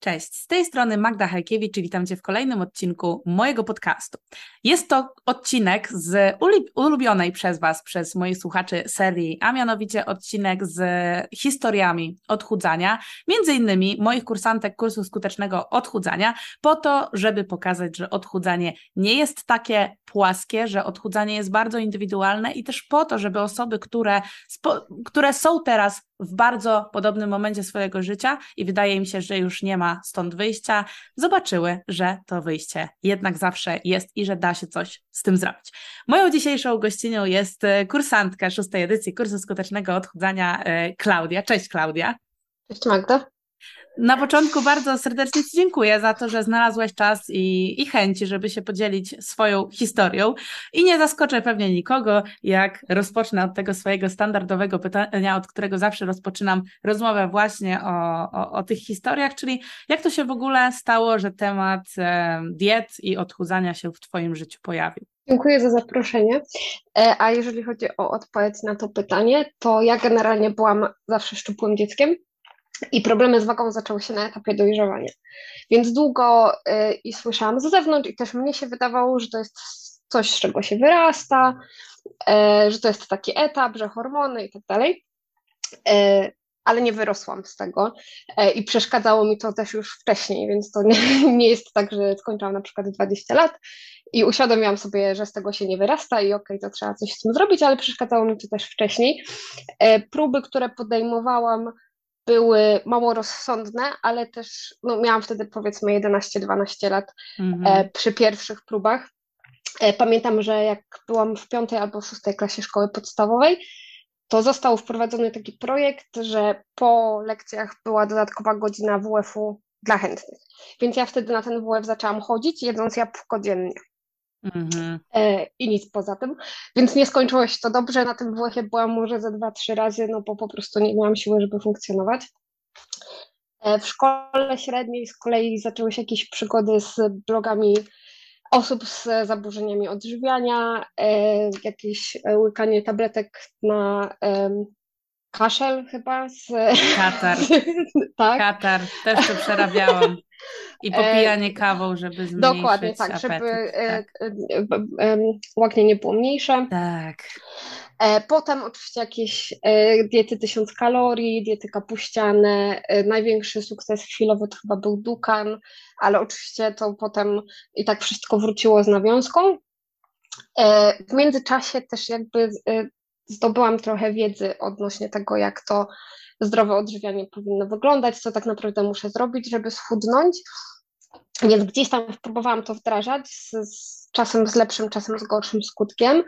Cześć, z tej strony Magda Hajkiewicz i witam Cię w kolejnym odcinku mojego podcastu. Jest to odcinek z ulubionej przez Was, przez moich słuchaczy serii, a mianowicie odcinek z historiami odchudzania, między innymi moich kursantek kursu skutecznego odchudzania, po to, żeby pokazać, że odchudzanie nie jest takie płaskie, że odchudzanie jest bardzo indywidualne i też po to, żeby osoby, które, które są teraz w bardzo podobnym momencie swojego życia i wydaje mi się, że już nie ma stąd wyjścia, zobaczyły, że to wyjście jednak zawsze jest i że da się coś z tym zrobić. Moją dzisiejszą gościnią jest e, kursantka szóstej edycji kursu skutecznego odchudzania e, Klaudia. Cześć Klaudia. Cześć Magda. Na początku bardzo serdecznie Ci dziękuję za to, że znalazłaś czas i, i chęci, żeby się podzielić swoją historią. I nie zaskoczę pewnie nikogo, jak rozpocznę od tego swojego standardowego pytania, od którego zawsze rozpoczynam rozmowę właśnie o, o, o tych historiach, czyli jak to się w ogóle stało, że temat e, diet i odchudzania się w Twoim życiu pojawił. Dziękuję za zaproszenie. E, a jeżeli chodzi o odpowiedź na to pytanie, to ja generalnie byłam zawsze szczupłym dzieckiem. I problemy z wagą zaczęły się na etapie dojrzewania. Więc długo y, i słyszałam z zewnątrz, i też mnie się wydawało, że to jest coś, z czego się wyrasta, y, że to jest taki etap, że hormony i tak dalej. Y, ale nie wyrosłam z tego i przeszkadzało mi to też już wcześniej, więc to nie, nie jest tak, że skończyłam na przykład 20 lat i uświadomiłam sobie, że z tego się nie wyrasta i okej, okay, to trzeba coś z tym zrobić, ale przeszkadzało mi to też wcześniej. Próby, które podejmowałam, były mało rozsądne, ale też no, miałam wtedy powiedzmy 11-12 lat mhm. e, przy pierwszych próbach. E, pamiętam, że jak byłam w piątej albo szóstej klasie szkoły podstawowej, to został wprowadzony taki projekt, że po lekcjach była dodatkowa godzina WF-u dla chętnych. Więc ja wtedy na ten WF zaczęłam chodzić, jedząc jabłko dziennie. Mhm. E, I nic poza tym. Więc nie skończyło się to dobrze. Na tym Włochie byłam może ze dwa, trzy razy, no bo po prostu nie miałam siły, żeby funkcjonować. E, w szkole średniej z kolei zaczęły się jakieś przygody z blogami osób z zaburzeniami odżywiania, e, jakieś łykanie tabletek na kaszel chyba. Z... Katar. tak. Katar, też to przerabiałam. I popijanie kawą, żeby zmniejszyć Dokładnie, tak, apetyt, żeby e, tak. E, łaknie nie było mniejsze. Tak. E, potem oczywiście jakieś diety tysiąc kalorii, diety kapuściane. Największy sukces chwilowo to chyba był Dukan, ale oczywiście to potem i tak wszystko wróciło z nawiązką. W międzyczasie też jakby zdobyłam trochę wiedzy odnośnie tego, jak to zdrowe odżywianie powinno wyglądać, co tak naprawdę muszę zrobić, żeby schudnąć. Więc gdzieś tam próbowałam to wdrażać, z, z czasem z lepszym, czasem z gorszym skutkiem,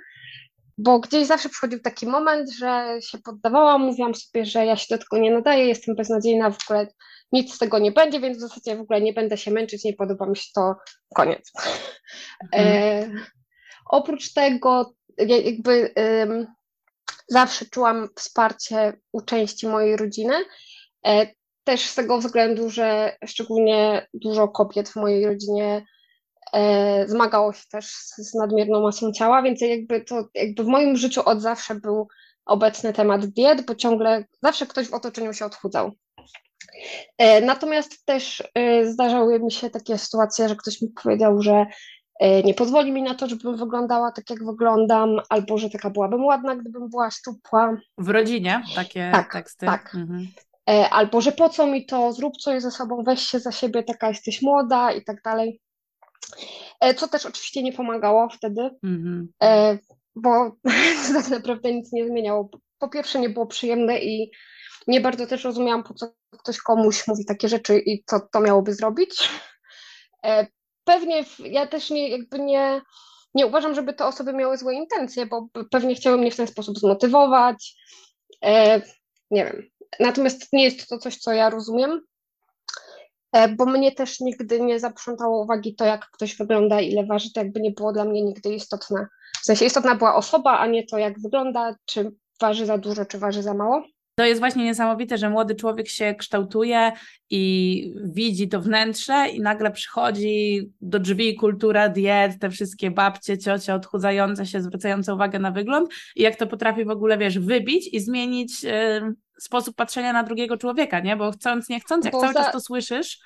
bo gdzieś zawsze przychodził taki moment, że się poddawałam, mówiłam sobie, że ja się do tego nie nadaję, jestem beznadziejna, w ogóle nic z tego nie będzie, więc w zasadzie w ogóle nie będę się męczyć, nie podoba mi się to, koniec. Mhm. E, oprócz tego, jakby zawsze czułam wsparcie u części mojej rodziny. E, też z tego względu, że szczególnie dużo kobiet w mojej rodzinie e, zmagało się też z nadmierną masą ciała, więc jakby to jakby w moim życiu od zawsze był obecny temat diet, bo ciągle zawsze ktoś w otoczeniu się odchudzał. E, natomiast też zdarzały mi się takie sytuacje, że ktoś mi powiedział, że nie pozwoli mi na to, żebym wyglądała tak, jak wyglądam, albo że taka byłabym ładna, gdybym była szczupła. W rodzinie takie tak, teksty. Tak. Mhm. E, albo że po co mi to, zrób coś ze sobą, weź się za siebie, taka jesteś młoda i tak dalej. E, co też oczywiście nie pomagało wtedy, mhm. bo tak naprawdę nic nie zmieniało. Po pierwsze, nie było przyjemne i nie bardzo też rozumiałam, po co ktoś komuś mówi takie rzeczy i co to miałoby zrobić pewnie ja też nie, jakby nie, nie uważam, żeby te osoby miały złe intencje, bo pewnie chciały mnie w ten sposób zmotywować. E, nie wiem. Natomiast nie jest to coś, co ja rozumiem, e, bo mnie też nigdy nie zaprzątało uwagi to, jak ktoś wygląda, ile waży, to jakby nie było dla mnie nigdy istotne. W sensie istotna była osoba, a nie to, jak wygląda, czy waży za dużo, czy waży za mało. To jest właśnie niesamowite, że młody człowiek się kształtuje i widzi to wnętrze i nagle przychodzi do drzwi kultura diet, te wszystkie babcie, ciocie odchudzające się, zwracające uwagę na wygląd i jak to potrafi w ogóle, wiesz, wybić i zmienić y, sposób patrzenia na drugiego człowieka, nie? Bo chcąc, nie chcąc, jak Bo cały za... czas to słyszysz,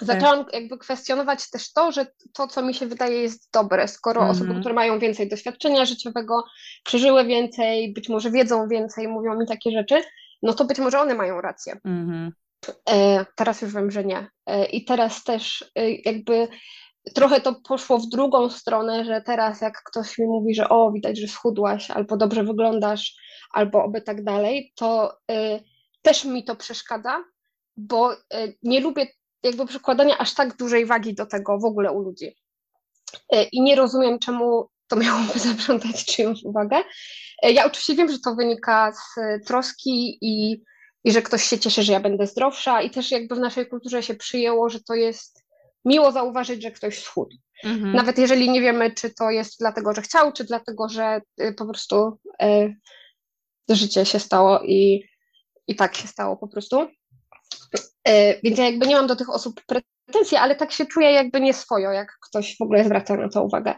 Zaczęłam jakby kwestionować też to, że to, co mi się wydaje, jest dobre, skoro mm -hmm. osoby, które mają więcej doświadczenia życiowego, przeżyły więcej, być może wiedzą więcej, mówią mi takie rzeczy, no to być może one mają rację. Mm -hmm. e, teraz już wiem, że nie. E, I teraz też e, jakby trochę to poszło w drugą stronę, że teraz jak ktoś mi mówi, że o, widać, że schudłaś, albo dobrze wyglądasz, albo oby tak dalej, to y, też mi to przeszkadza, bo y, nie lubię jakby przykładania aż tak dużej wagi do tego w ogóle u ludzi. Y, I nie rozumiem, czemu to miałoby zaprzątać czyjąś uwagę. Y, ja oczywiście wiem, że to wynika z troski i, i że ktoś się cieszy, że ja będę zdrowsza i też jakby w naszej kulturze się przyjęło, że to jest miło zauważyć, że ktoś schudł. Mhm. Nawet jeżeli nie wiemy, czy to jest dlatego, że chciał, czy dlatego, że po prostu życie się stało i, i tak się stało po prostu. E, więc ja jakby nie mam do tych osób pretensji, ale tak się czuję jakby nie swojo, jak ktoś w ogóle zwraca na to uwagę.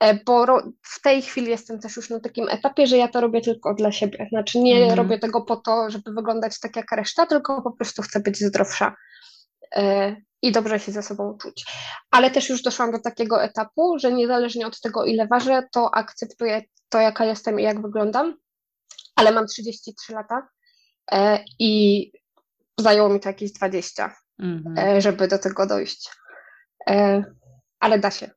E, bo w tej chwili jestem też już na takim etapie, że ja to robię tylko dla siebie. Znaczy nie mhm. robię tego po to, żeby wyglądać tak jak reszta, tylko po prostu chcę być zdrowsza e, i dobrze się ze sobą czuć. Ale też już doszłam do takiego etapu, że niezależnie od tego, ile ważę, to akceptuję to, jaka jestem i jak wyglądam ale mam 33 lata i zajęło mi to jakieś 20, mhm. e, żeby do tego dojść. E, ale da się.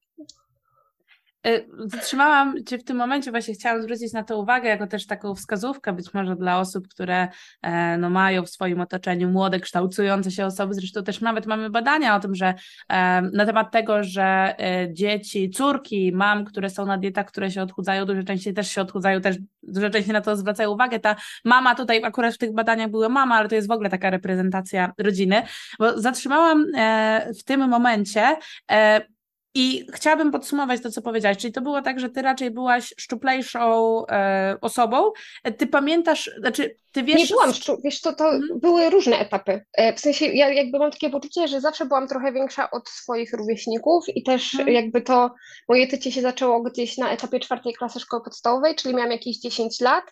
Y, zatrzymałam Cię w tym momencie, właśnie chciałam zwrócić na to uwagę, jako też taką wskazówkę być może dla osób, które e, no, mają w swoim otoczeniu młode, kształtujące się osoby. Zresztą też nawet mamy badania o tym, że e, na temat tego, że e, dzieci, córki, mam, które są na dietach, które się odchudzają, dużo częściej też się odchudzają, też dużo częściej na to zwracają uwagę. Ta mama tutaj, akurat w tych badaniach była mama, ale to jest w ogóle taka reprezentacja rodziny, bo zatrzymałam w tym momencie i chciałabym podsumować to, co powiedziałaś, czyli to było tak, że ty raczej byłaś szczuplejszą e, osobą. Ty pamiętasz, znaczy ty wiesz... Nie byłam szczuplejsza, wiesz to, to hmm. były różne etapy. E, w sensie ja jakby mam takie poczucie, że zawsze byłam trochę większa od swoich rówieśników i też hmm. jakby to moje tycie się zaczęło gdzieś na etapie czwartej klasy szkoły podstawowej, czyli miałam jakieś 10 lat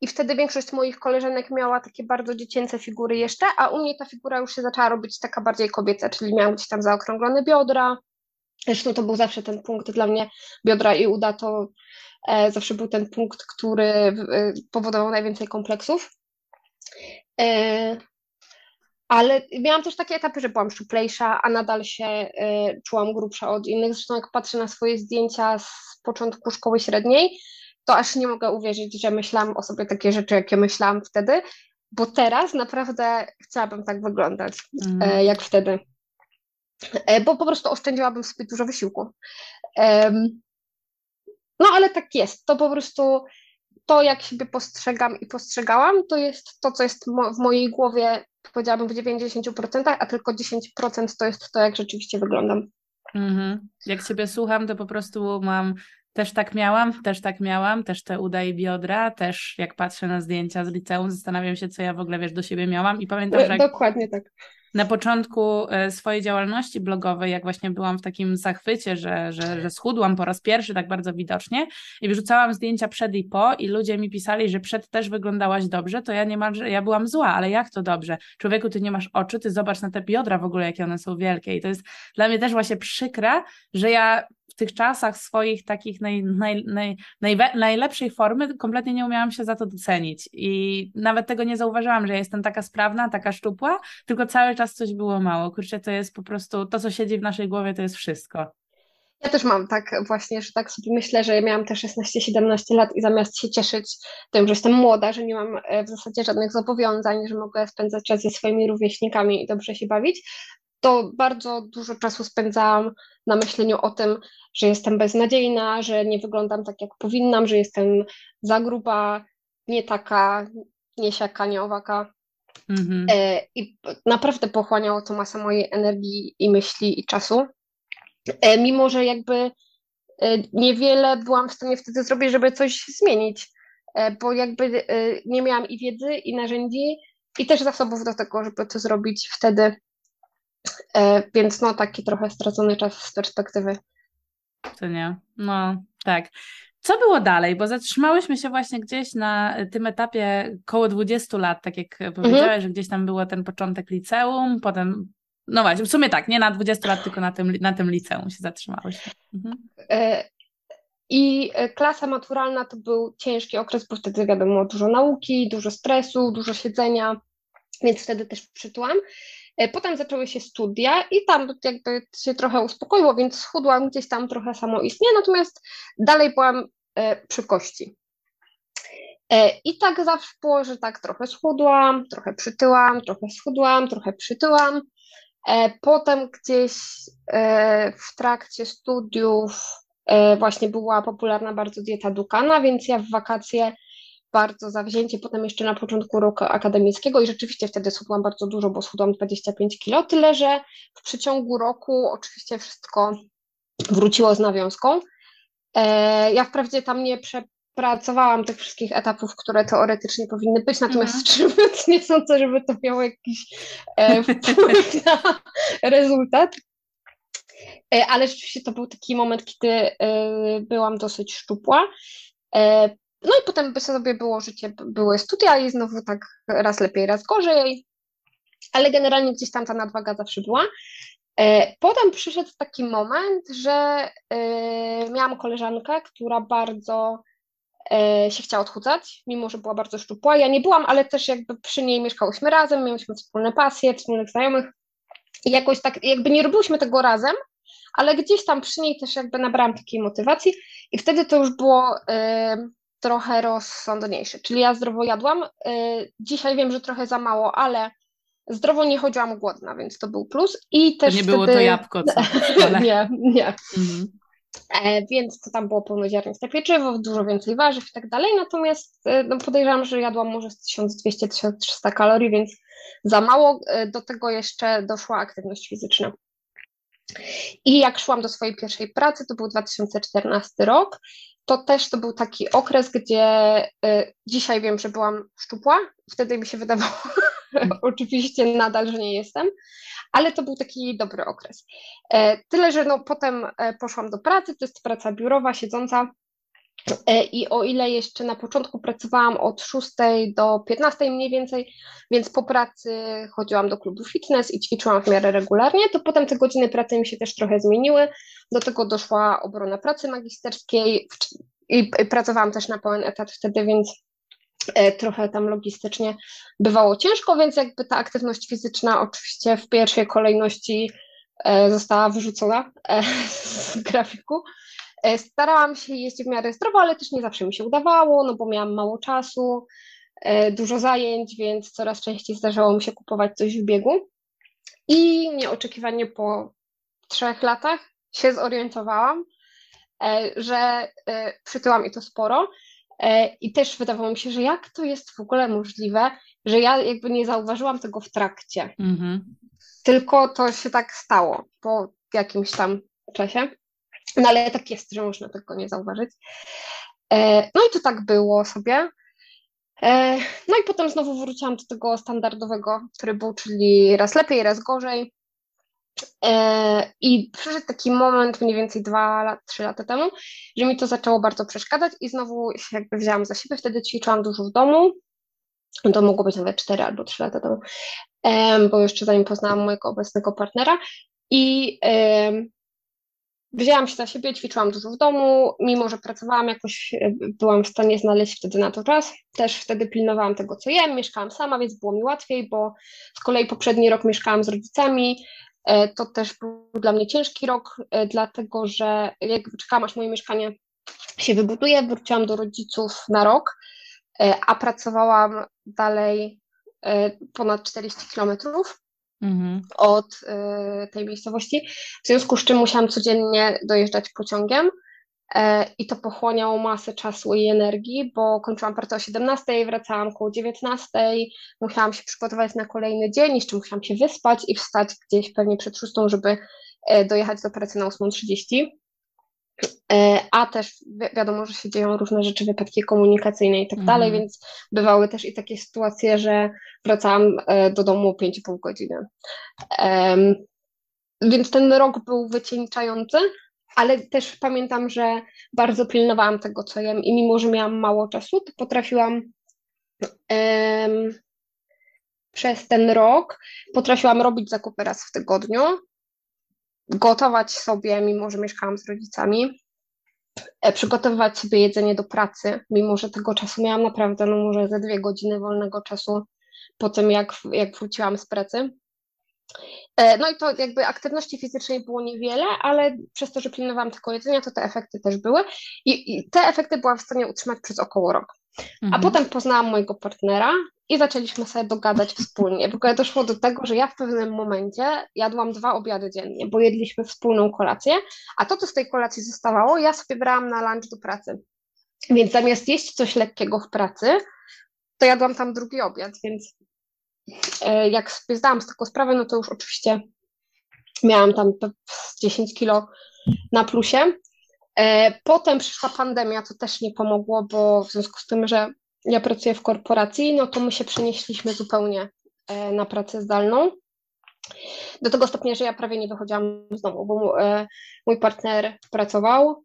i wtedy większość moich koleżanek miała takie bardzo dziecięce figury jeszcze, a u mnie ta figura już się zaczęła robić taka bardziej kobieca, czyli miałam gdzieś tam zaokrąglone biodra, Zresztą to był zawsze ten punkt dla mnie, biodra i uda to e, zawsze był ten punkt, który e, powodował najwięcej kompleksów. E, ale miałam też takie etapy, że byłam szczuplejsza, a nadal się czułam grubsza od innych. Zresztą jak patrzę na swoje zdjęcia z początku szkoły średniej, to aż nie mogę uwierzyć, że myślałam o sobie takie rzeczy, jakie myślałam wtedy, bo teraz naprawdę chciałabym tak wyglądać, mm. jak wtedy. E, bo po prostu oszczędziłabym sobie dużo wysiłku. No ale tak jest, to po prostu to, jak siebie postrzegam i postrzegałam, to jest to, co jest w mojej głowie, powiedziałabym w 90%, a tylko 10% to jest to, jak rzeczywiście wyglądam. Mhm. Jak Ciebie słucham, to po prostu mam też tak miałam, też tak miałam, też te uda i biodra, też jak patrzę na zdjęcia z liceum, zastanawiam się, co ja w ogóle, wiesz, do siebie miałam i pamiętam, że... Dokładnie tak na początku e, swojej działalności blogowej, jak właśnie byłam w takim zachwycie, że, że, że schudłam po raz pierwszy tak bardzo widocznie i wrzucałam zdjęcia przed i po i ludzie mi pisali, że przed też wyglądałaś dobrze, to ja niemalże, ja byłam zła, ale jak to dobrze? Człowieku, ty nie masz oczu, ty zobacz na te biodra w ogóle, jakie one są wielkie i to jest dla mnie też właśnie przykre, że ja w tych czasach swoich takich naj, naj, naj, naj, najlepszej formy kompletnie nie umiałam się za to docenić i nawet tego nie zauważyłam, że jestem taka sprawna, taka szczupła, tylko cały czas coś było mało. Kurczę, to jest po prostu, to co siedzi w naszej głowie, to jest wszystko. Ja też mam tak właśnie, że tak sobie myślę, że ja miałam te 16-17 lat i zamiast się cieszyć tym, że jestem młoda, że nie mam e, w zasadzie żadnych zobowiązań, że mogę spędzać czas ze swoimi rówieśnikami i dobrze się bawić, to bardzo dużo czasu spędzałam na myśleniu o tym, że jestem beznadziejna, że nie wyglądam tak, jak powinnam, że jestem za gruba, nie taka, nie siaka, nie owaka. Mhm. E, I naprawdę pochłaniało to masę mojej energii i myśli i czasu. E, mimo, że jakby e, niewiele byłam w stanie wtedy zrobić, żeby coś zmienić, bo jakby nie miałam i wiedzy, i narzędzi, i też zasobów do tego, żeby to zrobić wtedy. Więc no taki trochę stracony czas z perspektywy. To nie? No, tak. Co było dalej? Bo zatrzymałyśmy się właśnie gdzieś na tym etapie koło 20 lat, tak jak powiedziałaś, mhm. że gdzieś tam było ten początek liceum, potem No właśnie, w sumie tak, nie na 20 lat, tylko na tym, na tym liceum się zatrzymałeś. Mhm. E, I e, klasa maturalna to był ciężki okres, bo wtedy wiadomo, dużo nauki, dużo stresu, dużo siedzenia, więc wtedy też przytułam. E, potem zaczęły się studia i tam jakby się trochę uspokoiło, więc schudłam gdzieś tam trochę samoistnie, natomiast dalej byłam przy kości. I tak zawsze było, że tak trochę schudłam, trochę przytyłam, trochę schudłam, trochę przytyłam. E, potem gdzieś e, w trakcie studiów e, właśnie była popularna bardzo dieta Dukana, więc ja w wakacje bardzo zawzięcie, potem jeszcze na początku roku akademickiego i rzeczywiście wtedy schudłam bardzo dużo, bo schudłam 25 kilo, tyle że w przeciągu roku oczywiście wszystko wróciło z nawiązką. Ja wprawdzie tam nie prze, pracowałam tych wszystkich etapów, które teoretycznie powinny być, natomiast mhm. nie sądzę, żeby to miało jakiś e, wpływ na rezultat. E, ale rzeczywiście to był taki moment, kiedy e, byłam dosyć szczupła. No i potem by sobie było życie, były studia i znowu tak raz lepiej, raz gorzej, ale generalnie gdzieś tam ta nadwaga zawsze była. E, potem przyszedł taki moment, że e, miałam koleżankę, która bardzo E, się chciała odchudzać, mimo że była bardzo szczupła. Ja nie byłam, ale też jakby przy niej mieszkałyśmy razem, mieliśmy wspólne pasje, wspólnych znajomych i jakoś tak, jakby nie robiłyśmy tego razem, ale gdzieś tam przy niej też jakby nabrałam takiej motywacji i wtedy to już było trochę rozsądniejsze, czyli ja zdrowo jadłam. Y, dzisiaj wiem, że trochę za mało, ale zdrowo nie chodziłam głodna, więc to był plus i też to nie wtedy... było to jabłko, co? nie, nie. Mhm. E, więc to tam było pełnoziarniste pieczywo, dużo więcej warzyw i tak dalej, natomiast e, no podejrzewam, że jadłam może 1200-1300 kalorii, więc za mało. E, do tego jeszcze doszła aktywność fizyczna. I jak szłam do swojej pierwszej pracy, to był 2014 rok, to też to był taki okres, gdzie y, dzisiaj wiem, że byłam szczupła, wtedy mi się wydawało oczywiście nadal, że nie jestem, ale to był taki dobry okres. E, tyle, że no, potem e, poszłam do pracy, to jest praca biurowa, siedząca. E, I o ile jeszcze na początku pracowałam od 6 do 15 mniej więcej, więc po pracy chodziłam do klubu fitness i ćwiczyłam w miarę regularnie, to potem te godziny pracy mi się też trochę zmieniły. Do tego doszła obrona pracy magisterskiej i pracowałam też na pełen etat wtedy, więc E, trochę tam logistycznie bywało ciężko, więc jakby ta aktywność fizyczna oczywiście w pierwszej kolejności e, została wyrzucona z grafiku. Starałam się jeść w miarę zdrowo, ale też nie zawsze mi się udawało, no bo miałam mało czasu, dużo zajęć, więc coraz częściej zdarzało mi się kupować coś w biegu. I nieoczekiwanie po trzech latach się zorientowałam, że przytyłam i to sporo E, I też wydawało mi się, że jak to jest w ogóle możliwe, że ja jakby nie zauważyłam tego w trakcie. Mhm. Tylko to się tak stało po jakimś tam czasie. No ale tak jest, że można tego nie zauważyć. E, no i to tak było sobie. E, no i potem znowu wróciłam do tego standardowego trybu, czyli raz lepiej, raz gorzej. E, I przyszedł taki moment mniej więcej dwa, trzy lata temu, że mi to zaczęło bardzo przeszkadzać i znowu się jakby wzięłam za siebie. Wtedy ćwiczyłam dużo w domu. To mogło być nawet cztery albo trzy lata temu, bo jeszcze zanim poznałam mojego obecnego partnera. I wzięłam się za siebie, ćwiczyłam dużo w domu, mimo że pracowałam jakoś, e, byłam w stanie znaleźć wtedy na to czas. Też wtedy pilnowałam tego, co jem, mieszkałam sama, więc było mi łatwiej, bo z kolei poprzedni rok mieszkałam z rodzicami, E, to też był dla mnie ciężki rok, e, dlatego że jak czekałam, aż moje mieszkanie się wybuduje, wróciłam do rodziców na rok, a pracowałam dalej ponad 40 kilometrów mhm. od tej miejscowości, w związku z czym musiałam codziennie dojeżdżać pociągiem E, i to pochłaniało masę czasu i energii, bo kończyłam pracę o 17, wracałam około 19, musiałam się przygotować na kolejny dzień, jeszcze musiałam się wyspać i wstać gdzieś pewnie przed 6, żeby e, dojechać do pracy na 8.30. E, a też wi wiadomo, że się dzieją różne rzeczy, wypadki komunikacyjne i tak mhm. dalej, więc bywały też i takie sytuacje, że wracałam do domu 5,5 godziny. Um, więc ten rok był wycieńczający, ale też pamiętam, że bardzo pilnowałam tego, co jem i mimo, że miałam mało czasu, to potrafiłam um, przez ten rok potrafiłam robić zakupy raz w tygodniu, gotować sobie, mimo że mieszkałam z rodzicami, e, przygotowywać sobie jedzenie do pracy, mimo że tego czasu miałam naprawdę, no może ze dwie godziny wolnego czasu po tym, jak, jak wróciłam z pracy. E, no i to jakby aktywności fizycznej było niewiele, ale przez to, że pilnowałam tylko jedzenia, to te efekty też były. I, i te efekty byłam w stanie utrzymać przez około rok. Mhm. A potem poznałam mojego partnera i zaczęliśmy sobie dogadać wspólnie. W ogóle doszło do tego, że ja w pewnym momencie jadłam dwa obiady dziennie, bo jedliśmy wspólną kolację, a to, co z tej kolacji zostawało, ja sobie brałam na lunch do pracy. Więc zamiast jeść coś lekkiego w pracy, to jadłam tam drugi obiad, więc e, jak sobie zdałam z taką sprawę, no to już oczywiście miałam tam 10 kilo na plusie. E, potem przyszła pandemia, to też nie pomogło, bo w związku z tym, że ja pracuję w korporacji, no to my się przenieśliśmy zupełnie e, na pracę zdalną. Do tego stopnia, że ja prawie nie wychodziłam z domu, bo mój partner pracował,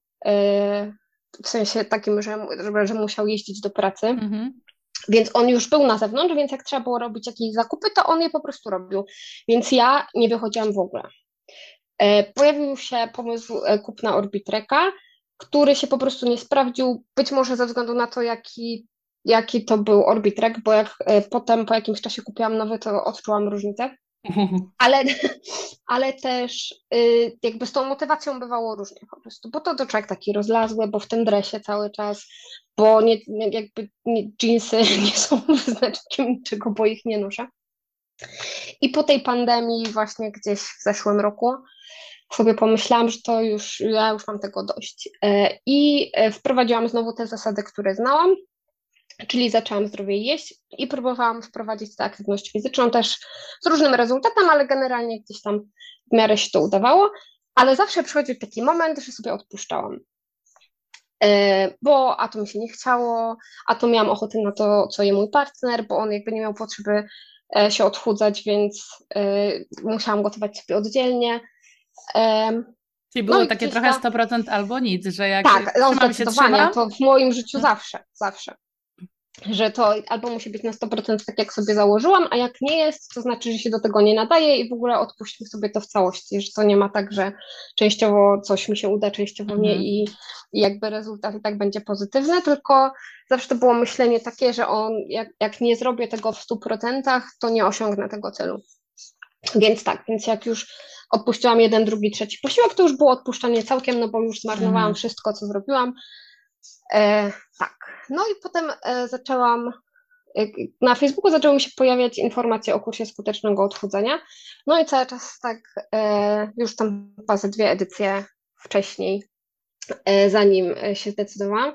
w sensie takim, że, że musiał jeździć do pracy. Mhm. Więc on już był na zewnątrz, więc jak trzeba było robić jakieś zakupy, to on je po prostu robił. Więc ja nie wychodziłam w ogóle. E, pojawił się pomysł e, kupna Orbitreka, który się po prostu nie sprawdził, być może ze względu na to, jaki, jaki to był Orbitrek, bo jak e, potem po jakimś czasie kupiłam nowy, to odczułam różnicę. Ale, ale też y, jakby z tą motywacją bywało różnie po prostu, bo to, to człowiek taki rozlazły, bo w tym dresie cały czas, bo nie, jakby nie, jeansy nie są wyznacznikiem niczego, bo ich nie noszę. I po tej pandemii właśnie gdzieś w zeszłym roku sobie pomyślałam, że to już, ja już mam tego dość. E, I e, wprowadziłam znowu te zasady, które znałam, czyli zaczęłam zdrowiej jeść i próbowałam wprowadzić tę aktywność fizyczną też z różnym rezultatem, ale generalnie gdzieś tam w miarę się to udawało, ale zawsze przychodził taki moment, że sobie odpuszczałam. E, bo a to mi się nie chciało, a to miałam ochotę na to, co je mój partner, bo on jakby nie miał potrzeby się odchudzać, więc e, musiałam gotować sobie oddzielnie. Czyli było no takie trochę 100% albo nic, że jak tak, no, zdecydowanie, się to w moim życiu zawsze, zawsze że to albo musi być na 100% tak, jak sobie założyłam, a jak nie jest, to znaczy, że się do tego nie nadaje i w ogóle odpuśćmy sobie to w całości, że to nie ma tak, że częściowo coś mi się uda, częściowo nie mhm. i, i jakby rezultat i tak będzie pozytywny, tylko zawsze to było myślenie takie, że on, jak, jak nie zrobię tego w 100%, to nie osiągnę tego celu. Więc tak, więc jak już odpuściłam jeden, drugi, trzeci posiłek, to już było odpuszczanie całkiem, no bo już zmarnowałam mhm. wszystko, co zrobiłam, E, tak. No i potem e, zaczęłam, e, na Facebooku zaczęły mi się pojawiać informacje o kursie skutecznego odchudzania. No i cały czas tak, e, już tam chyba ze dwie edycje wcześniej, zanim się zdecydowałam.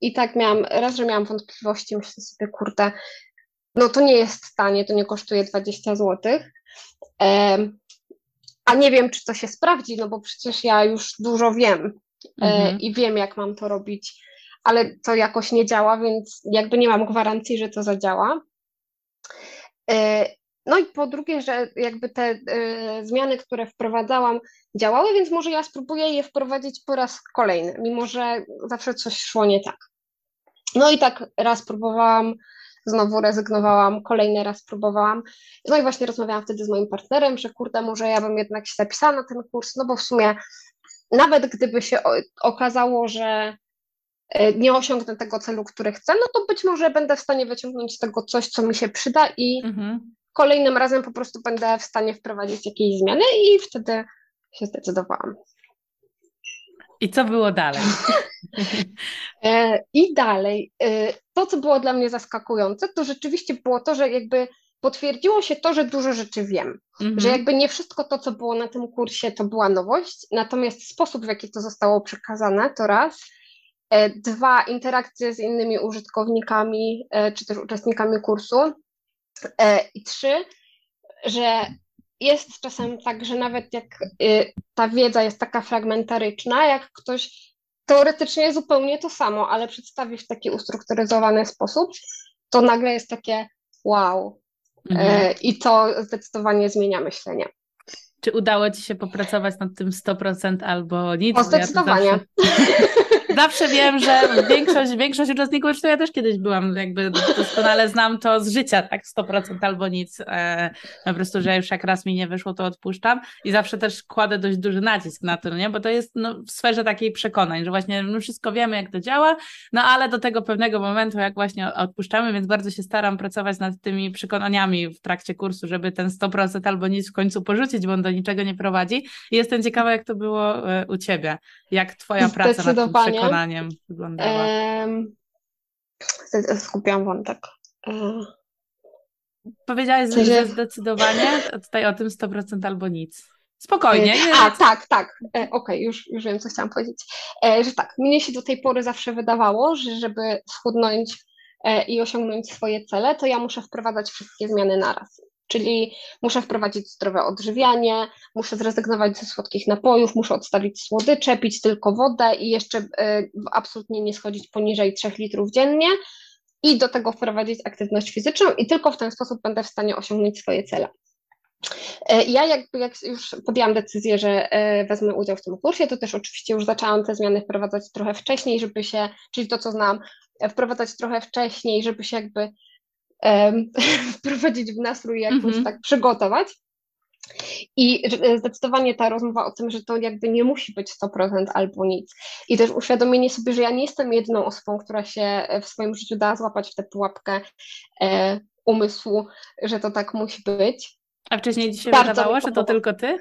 I tak miałam, raz, że miałam wątpliwości, myślę sobie, kurde, no to nie jest tanie, to nie kosztuje 20 zł. A nie wiem, czy to się sprawdzi, no bo przecież ja już dużo wiem mhm. i wiem, jak mam to robić ale to jakoś nie działa, więc jakby nie mam gwarancji, że to zadziała. E, no i po drugie, że jakby te e, zmiany, które wprowadzałam, działały, więc może ja spróbuję je wprowadzić po raz kolejny, mimo że zawsze coś szło nie tak. No i tak raz próbowałam, znowu rezygnowałam, kolejny raz próbowałam. No i właśnie rozmawiałam wtedy z moim partnerem, że kurde, może ja bym jednak się zapisała na ten kurs, no bo w sumie nawet gdyby się okazało, że nie osiągnę tego celu, który chcę, no to być może będę w stanie wyciągnąć z tego coś, co mi się przyda i mhm. kolejnym razem po prostu będę w stanie wprowadzić jakieś zmiany i wtedy się zdecydowałam. I co było dalej? E, I dalej. E, to, co było dla mnie zaskakujące, to rzeczywiście było to, że jakby potwierdziło się to, że dużo rzeczy wiem. Mhm. Że jakby nie wszystko to, co było na tym kursie, to była nowość, natomiast sposób, w jaki to zostało przekazane, to raz. E, dwa, interakcje z innymi użytkownikami e, czy też uczestnikami kursu. E, I trzy, że jest czasem tak, że nawet jak ta wiedza jest taka fragmentaryczna, jak ktoś teoretycznie zupełnie to samo, ale przedstawi w taki ustrukturyzowany sposób, to nagle jest takie wow. Mhm. I to zdecydowanie zmienia myślenie. Czy udało Ci się popracować nad tym 100% albo nic? O, zdecydowanie. Ja zawsze... zawsze wiem, że większość, większość uczestników, zresztą ja też kiedyś byłam, jakby doskonale znam to z życia, tak 100% albo nic, e, po prostu, że już jak raz mi nie wyszło, to odpuszczam i zawsze też kładę dość duży nacisk na to, nie? bo to jest no, w sferze takiej przekonań, że właśnie my wszystko wiemy, jak to działa, no ale do tego pewnego momentu, jak właśnie odpuszczamy, więc bardzo się staram pracować nad tymi przekonaniami w trakcie kursu, żeby ten 100% albo nic w końcu porzucić, bo on do niczego nie prowadzi. I jestem ciekawa, jak to było e, u Ciebie, jak Twoja praca nad tym przekonaniem wyglądała. Skupiam wątek. Ehm. Powiedziałaś, że, że zdecydowanie tutaj o tym 100% albo nic. Spokojnie. E, a, tak, tak. E, Okej, okay, już, już wiem, co chciałam powiedzieć. Że tak, mnie się do tej pory zawsze wydawało, że żeby schudnąć i osiągnąć swoje cele, to ja muszę wprowadzać wszystkie zmiany naraz. Czyli muszę wprowadzić zdrowe odżywianie, muszę zrezygnować ze słodkich napojów, muszę odstawić słodycze, pić tylko wodę i jeszcze y, absolutnie nie schodzić poniżej 3 litrów dziennie i do tego wprowadzić aktywność fizyczną i tylko w ten sposób będę w stanie osiągnąć swoje cele. E, ja jakby jak już podjęłam decyzję, że e, wezmę udział w tym kursie, to też oczywiście już zaczęłam te zmiany wprowadzać trochę wcześniej, żeby się, czyli to co znam, wprowadzać trochę wcześniej, żeby się jakby wprowadzić w nastrój, jakoś mm -hmm. tak przygotować. I zdecydowanie ta rozmowa o tym, że to jakby nie musi być 100% albo nic. I też uświadomienie sobie, że ja nie jestem jedną osobą, która się w swoim życiu da złapać w tę pułapkę e, umysłu, że to tak musi być. A wcześniej się Bardzo wydawało, że to tylko ty?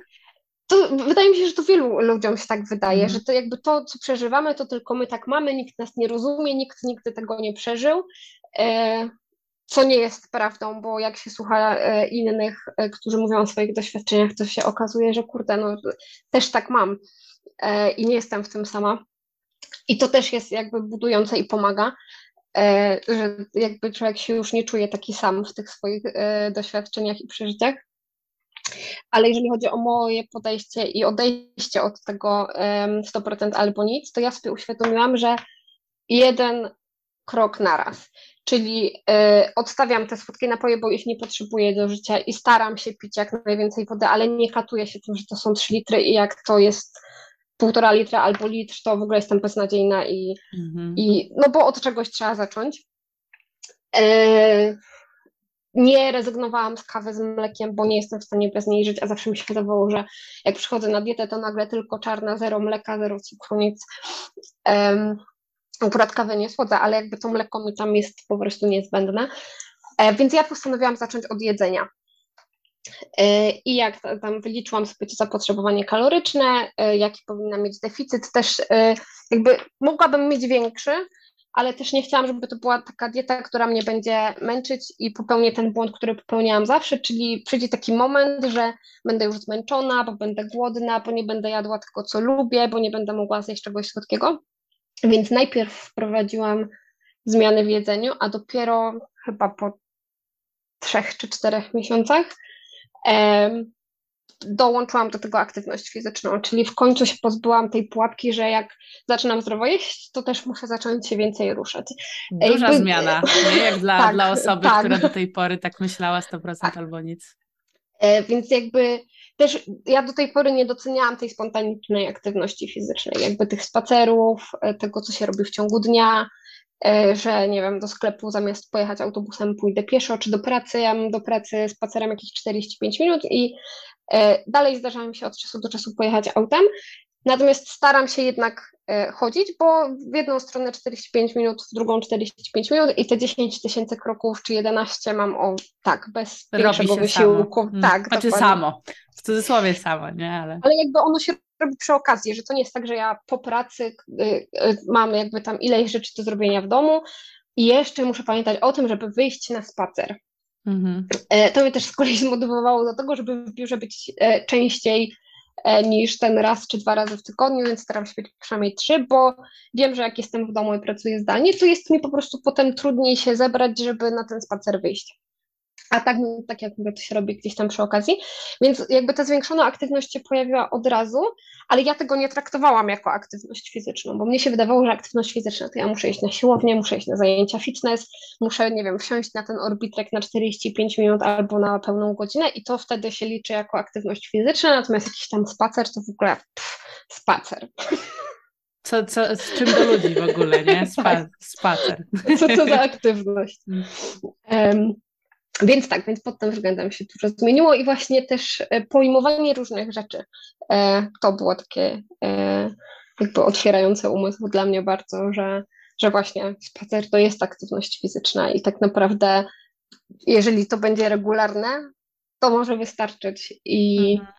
To wydaje mi się, że to wielu ludziom się tak wydaje, mm. że to jakby to, co przeżywamy, to tylko my tak mamy, nikt nas nie rozumie, nikt nigdy tego nie przeżył. E, co nie jest prawdą, bo jak się słucha e, innych, e, którzy mówią o swoich doświadczeniach, to się okazuje, że kurde, no też tak mam e, i nie jestem w tym sama. I to też jest jakby budujące i pomaga, że jakby człowiek się już nie czuje taki sam w tych swoich doświadczeniach i przeżyciach. Ale jeżeli chodzi o moje podejście i odejście od tego 100% albo nic, to ja sobie uświadomiłam, że jeden krok naraz. Czyli y, odstawiam te słodkie napoje, bo ich nie potrzebuję do życia i staram się pić jak najwięcej wody, ale nie katuję się tym, że to są 3 litry i jak to jest półtora litra albo litr, to w ogóle jestem beznadziejna i, mhm. i no bo od czegoś trzeba zacząć. Y, nie rezygnowałam z kawy z mlekiem, bo nie jestem w stanie bez niej żyć, a zawsze mi się wydawało, że jak przychodzę na dietę, to nagle tylko czarna, zero mleka, zero cukru, nic. Um, Akurat kawę nie słodzę, ale jakby to mleko mi tam jest po prostu niezbędne. E, więc ja postanowiłam zacząć od jedzenia. E, I jak tam wyliczyłam sobie to zapotrzebowanie kaloryczne, e, jaki powinna mieć deficyt, też jakby mogłabym mieć większy, ale też nie chciałam, żeby to była taka dieta, która mnie będzie męczyć i popełnię ten błąd, który popełniałam zawsze, czyli przyjdzie taki moment, że będę już zmęczona, bo będę głodna, bo nie będę jadła tego, co lubię, bo nie będę mogła zjeść czegoś słodkiego. Więc najpierw wprowadziłam zmiany w jedzeniu, a dopiero chyba po trzech czy czterech miesiącach dołączyłam do tego aktywność fizyczną, czyli w końcu się pozbyłam tej pułapki, że jak zaczynam zdrowo jeść, to też muszę zacząć się więcej ruszać. Duża Jakby... zmiana, nie? jak dla, tak, dla osoby, tak. która do tej pory tak myślała 100% tak. albo nic. E, więc jakby też ja do tej pory nie doceniałam tej spontanicznej aktywności fizycznej, jakby tych spacerów, e, tego, co się robi w ciągu dnia, e, że nie wiem, do sklepu zamiast pojechać autobusem pójdę pieszo, czy do pracy, ja mam do pracy spacerem jakieś 45 minut i e, dalej zdarza mi się od czasu do czasu pojechać autem, natomiast staram się jednak E, chodzić, bo w jedną stronę 45 minut, w drugą 45 minut i te 10 tysięcy kroków czy 11 mam o tak, bez większego wysiłku. Samo. Mm. Tak, znaczy dokładnie. samo, w cudzysłowie samo, nie? Ale... Ale jakby ono się robi przy okazji, że to nie jest tak, że ja po pracy y, y, mam jakby tam ileś rzeczy do zrobienia w domu i jeszcze muszę pamiętać o tym, żeby wyjść na spacer. Mhm. E, to mnie też z kolei zmotywowało do tego, żeby w biurze być e, częściej niż ten raz czy dwa razy w tygodniu, więc staram się być przynajmniej trzy, bo wiem, że jak jestem w domu i pracuję zdalnie, to jest mi po prostu potem trudniej się zebrać, żeby na ten spacer wyjść a tak, tak jak mówię, to się robi gdzieś tam przy okazji, więc jakby ta zwiększona aktywność się pojawiła od razu, ale ja tego nie traktowałam jako aktywność fizyczną, bo mnie się wydawało, że aktywność fizyczna to ja muszę iść na siłownię, muszę iść na zajęcia fitness, muszę, nie wiem, wsiąść na ten orbitrek na 45 minut albo na pełną godzinę i to wtedy się liczy jako aktywność fizyczna, natomiast jakiś tam spacer to w ogóle pff, spacer. Co, co, z czym do ludzi w ogóle, nie? Spa, tak. Spacer. Co to za aktywność. Um, więc tak, więc pod tym względem się dużo zmieniło i właśnie też e, pojmowanie różnych rzeczy. E, to było takie e, jakby otwierające umysł dla mnie bardzo, że, że właśnie spacer to jest aktywność fizyczna i tak naprawdę jeżeli to będzie regularne, to może wystarczyć i mhm.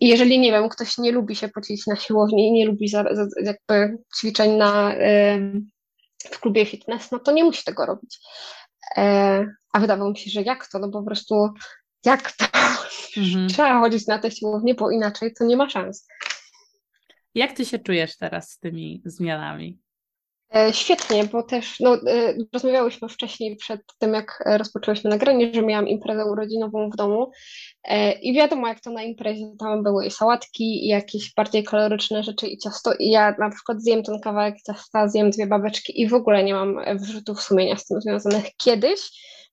I jeżeli, nie wiem, ktoś nie lubi się pocić na siłowni nie lubi za, za, jakby ćwiczeń na, w klubie fitness, no to nie musi tego robić. E, a wydawało mi się, że jak to? No po prostu jak to? Mhm. Trzeba chodzić na te siłownie, bo inaczej to nie ma szans. Jak ty się czujesz teraz z tymi zmianami? E, świetnie, bo też no, e, rozmawiałyśmy wcześniej przed tym, jak rozpoczęłyśmy nagranie, że miałam imprezę urodzinową w domu e, i wiadomo, jak to na imprezie, tam były i sałatki, i jakieś bardziej kaloryczne rzeczy, i ciasto, i ja na przykład zjem ten kawałek ciasta, zjem dwie babeczki i w ogóle nie mam wyrzutów sumienia z tym związanych. Kiedyś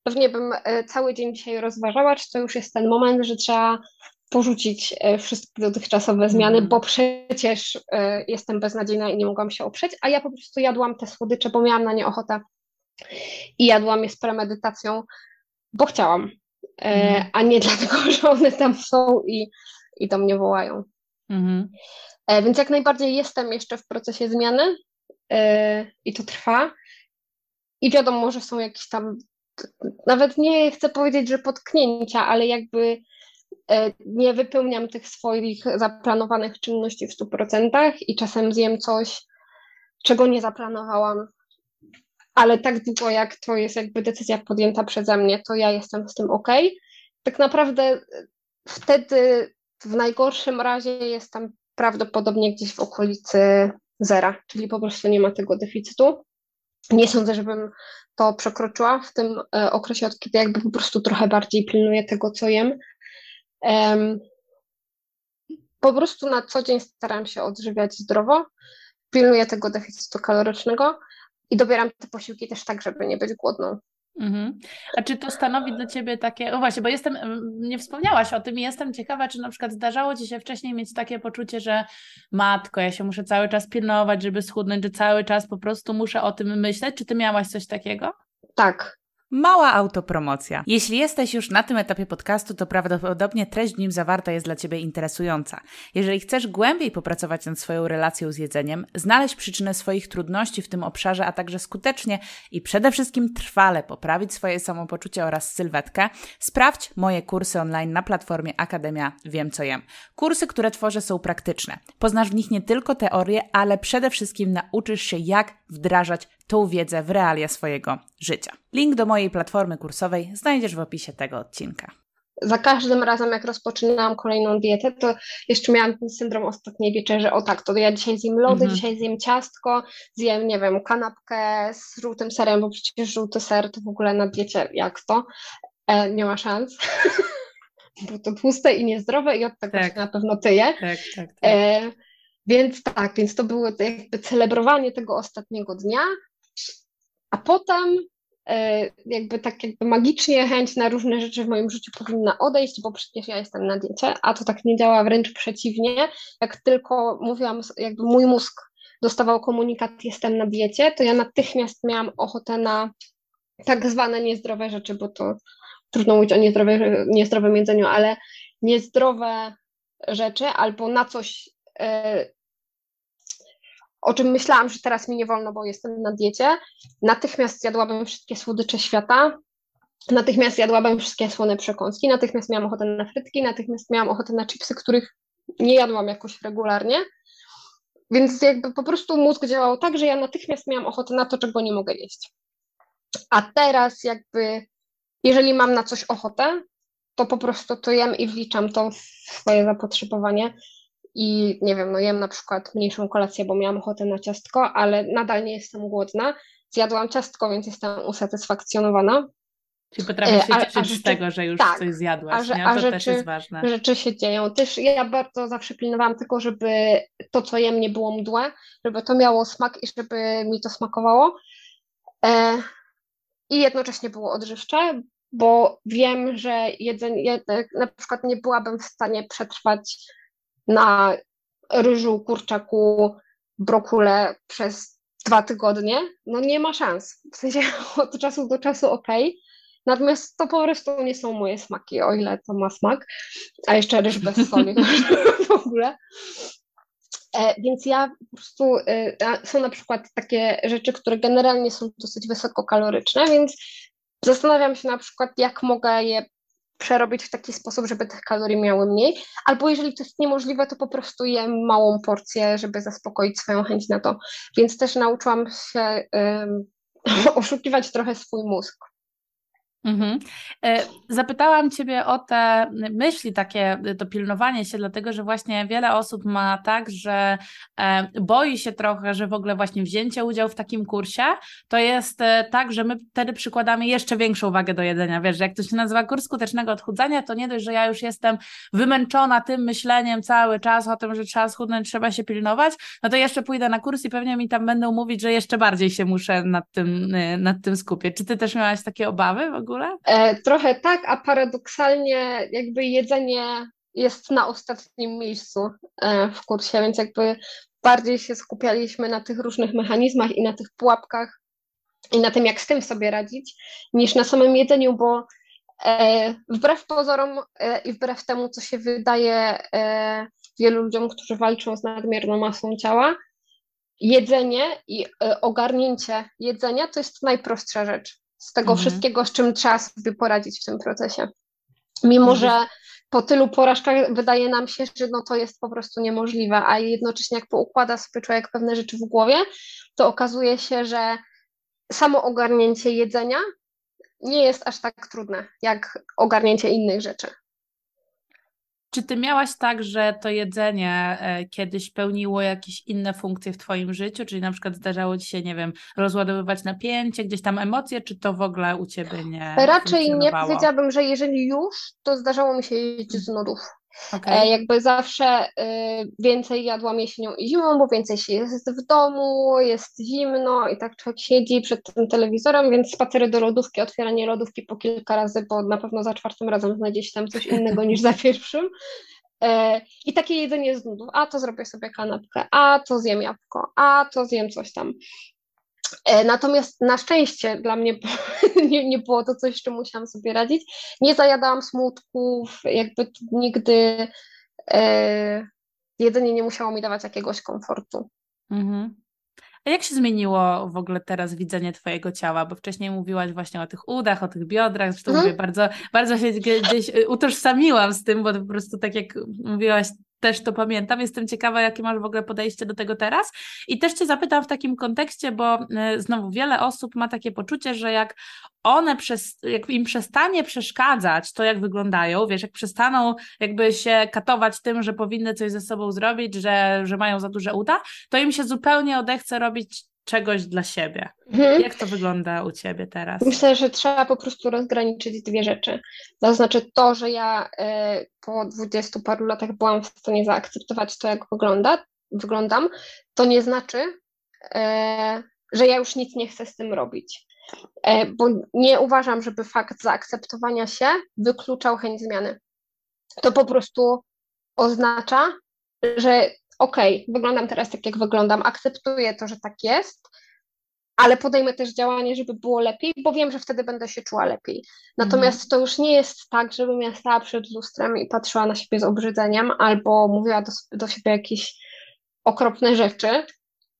pewnie bym cały dzień dzisiaj rozważała, czy to już jest ten moment, że trzeba porzucić e, wszystkie dotychczasowe zmiany, mm. bo przecież e, jestem beznadziejna i nie mogłam się oprzeć, a ja po prostu jadłam te słodycze, bo miałam na nie ochotę i jadłam je z premedytacją, bo chciałam, mm. a nie dlatego, że one tam są i, i do mnie wołają. Mm. Więc jak najbardziej jestem jeszcze w procesie zmiany i to trwa. I wiadomo, że są jakieś tam, nawet nie chcę powiedzieć, że potknięcia, ale jakby E, nie wypełniam tych swoich zaplanowanych czynności w 100% i czasem zjem coś, czego nie zaplanowałam. Ale tak długo, jak to jest jakby decyzja podjęta przeze mnie, to ja jestem z tym ok. Tak naprawdę wtedy w najgorszym razie jestem prawdopodobnie gdzieś w okolicy zera, czyli po prostu nie ma tego deficytu. Nie sądzę, żebym to przekroczyła w tym e, okresie, od kiedy jakby po prostu trochę bardziej pilnuję tego, co jem, po prostu na co dzień staram się odżywiać zdrowo, pilnuję tego deficytu kalorycznego i dobieram te posiłki też tak, żeby nie być głodną. Mhm. A czy to stanowi dla Ciebie takie, o właśnie, bo jestem, nie wspomniałaś o tym i jestem ciekawa, czy na przykład zdarzało Ci się wcześniej mieć takie poczucie, że matko, ja się muszę cały czas pilnować, żeby schudnąć, że cały czas po prostu muszę o tym myśleć. Czy Ty miałaś coś takiego? Tak, Mała autopromocja. Jeśli jesteś już na tym etapie podcastu, to prawdopodobnie treść w nim zawarta jest dla Ciebie interesująca. Jeżeli chcesz głębiej popracować nad swoją relacją z jedzeniem, znaleźć przyczynę swoich trudności w tym obszarze, a także skutecznie i przede wszystkim trwale poprawić swoje samopoczucie oraz sylwetkę, sprawdź moje kursy online na platformie Akademia Wiem Co Jem. Kursy, które tworzę są praktyczne. Poznasz w nich nie tylko teorię, ale przede wszystkim nauczysz się jak wdrażać tą wiedzę w realia swojego życia. Link do mojej platformy kursowej znajdziesz w opisie tego odcinka. Za każdym razem, jak rozpoczynałam kolejną dietę, to jeszcze miałam ten syndrom ostatniej wieczerzy. O tak, to ja dzisiaj zjem lody, mhm. dzisiaj zjem ciastko, zjem, nie wiem, kanapkę z żółtym serem, bo przecież żółty ser to w ogóle na diecie jak to? E, nie ma szans. bo to tłuste i niezdrowe i od tego tak. się na pewno tyje. Tak, tak, tak. E, więc tak, więc to było jakby celebrowanie tego ostatniego dnia, a potem jakby tak jakby magicznie chęć na różne rzeczy w moim życiu powinna odejść, bo przecież ja jestem na diecie, a to tak nie działa, wręcz przeciwnie. Jak tylko mówiłam, jakby mój mózg dostawał komunikat jestem na diecie, to ja natychmiast miałam ochotę na tak zwane niezdrowe rzeczy, bo to trudno mówić o niezdrowe, niezdrowym jedzeniu, ale niezdrowe rzeczy albo na coś, e, o czym myślałam, że teraz mi nie wolno, bo jestem na diecie, natychmiast zjadłabym wszystkie słodycze świata, natychmiast jadłabym wszystkie słone przekąski, natychmiast miałam ochotę na frytki, natychmiast miałam ochotę na chipsy, których nie jadłam jakoś regularnie. Więc jakby po prostu mózg działał tak, że ja natychmiast miałam ochotę na to, czego nie mogę jeść. A teraz jakby, jeżeli mam na coś ochotę, to po prostu to jem i wliczam to w swoje zapotrzebowanie i nie wiem, no jem na przykład mniejszą kolację, bo miałam ochotę na ciastko, ale nadal nie jestem głodna. Zjadłam ciastko, więc jestem usatysfakcjonowana. Czyli potrafisz się cieszyć rzeczy, z tego, że już tak, coś zjadłaś, a, że, nie? A to rzeczy, też jest ważne. Rzeczy się dzieją. Też ja bardzo zawsze pilnowałam tylko, żeby to, co jem, nie było mdłe, żeby to miało smak i żeby mi to smakowało. E, I jednocześnie było odżywcze, bo wiem, że jedzenie, na przykład nie byłabym w stanie przetrwać na ryżu, kurczaku brokule przez dwa tygodnie, no nie ma szans. W sensie od czasu do czasu ok, natomiast to po prostu nie są moje smaki, o ile to ma smak, a jeszcze ryż bez soli w ogóle. E, więc ja po prostu, e, są na przykład takie rzeczy, które generalnie są dosyć wysokokaloryczne, więc zastanawiam się na przykład, jak mogę je przerobić w taki sposób, żeby tych kalorii miały mniej, albo jeżeli to jest niemożliwe, to po prostu jem małą porcję, żeby zaspokoić swoją chęć na to. Więc też nauczyłam się um, oszukiwać trochę swój mózg. Mhm. E, zapytałam Ciebie o te myśli, takie to pilnowanie się, dlatego że właśnie wiele osób ma tak, że e, boi się trochę, że w ogóle właśnie wzięcie udziału w takim kursie to jest e, tak, że my wtedy przykładamy jeszcze większą wagę do jedzenia. Wiesz, jak to się nazywa kurs skutecznego odchudzania, to nie dość, że ja już jestem wymęczona tym myśleniem cały czas o tym, że trzeba schudnąć, trzeba się pilnować, no to jeszcze pójdę na kurs i pewnie mi tam będą mówić, że jeszcze bardziej się muszę nad tym, nad tym skupić. Czy Ty też miałaś takie obawy w ogóle? Ogóle? E, trochę tak, a paradoksalnie jakby jedzenie jest na ostatnim miejscu e, w kursie, więc jakby bardziej się skupialiśmy na tych różnych mechanizmach i na tych pułapkach i na tym, jak z tym sobie radzić, niż na samym jedzeniu, bo e, wbrew pozorom e, i wbrew temu, co się wydaje wielu ludziom, którzy walczą z nadmierną masą ciała, jedzenie i ogarnięcie jedzenia to jest najprostsza rzecz z tego mhm. wszystkiego, z czym trzeba sobie poradzić w tym procesie. Mimo, mhm. że po tylu porażkach wydaje nam się, że no to jest po prostu niemożliwe, a jednocześnie jak poukłada sobie człowiek pewne rzeczy w głowie, to okazuje się, że samo ogarnięcie jedzenia nie jest aż tak trudne, jak ogarnięcie innych rzeczy. Czy ty miałaś tak, że to jedzenie e, kiedyś pełniło jakieś inne funkcje w twoim życiu? Czyli na przykład zdarzało ci się, nie wiem, rozładowywać napięcie, gdzieś tam emocje, czy to w ogóle u ciebie nie? Raczej nie powiedziałabym, że jeżeli już, to zdarzało mi się jeść z nudów. Okay. E, jakby zawsze y, więcej jadłam jesienią i zimą, bo więcej się jest w domu, jest zimno i tak człowiek siedzi przed tym telewizorem, więc spacery do lodówki, otwieranie lodówki po kilka razy, bo na pewno za czwartym razem znajdzie się tam coś innego niż za pierwszym. E, I takie jedzenie z nudów. A to zrobię sobie kanapkę, a to zjem jabłko, a to zjem coś tam. E, natomiast na szczęście dla mnie nie, nie było to coś, z czym musiałam sobie radzić. Nie zajadałam smutków, jakby nigdy e, jedzenie nie musiało mi dawać jakiegoś komfortu. Mhm. A jak się zmieniło w ogóle teraz widzenie Twojego ciała? Bo wcześniej mówiłaś właśnie o tych udach, o tych biodrach, zresztą mhm. mówię, bardzo, bardzo się gdzieś utożsamiłam z tym, bo po prostu tak jak mówiłaś, też to pamiętam. Jestem ciekawa, jakie masz w ogóle podejście do tego teraz. I też Cię zapytam w takim kontekście, bo e, znowu wiele osób ma takie poczucie, że jak one, przez, jak im przestanie przeszkadzać to, jak wyglądają, wiesz, jak przestaną jakby się katować tym, że powinny coś ze sobą zrobić, że, że mają za duże uda, to im się zupełnie odechce robić czegoś dla siebie. Mhm. Jak to wygląda u Ciebie teraz? Myślę, że trzeba po prostu rozgraniczyć dwie rzeczy. To znaczy to, że ja y, po dwudziestu paru latach byłam w stanie zaakceptować to, jak wygląda, wyglądam, to nie znaczy, y, że ja już nic nie chcę z tym robić. Y, bo nie uważam, żeby fakt zaakceptowania się wykluczał chęć zmiany. To po prostu oznacza, że okej, okay, wyglądam teraz tak, jak wyglądam, akceptuję to, że tak jest, ale podejmę też działanie, żeby było lepiej, bo wiem, że wtedy będę się czuła lepiej. Natomiast mm. to już nie jest tak, żebym ja stała przed lustrem i patrzyła na siebie z obrzydzeniem albo mówiła do, do siebie jakieś okropne rzeczy.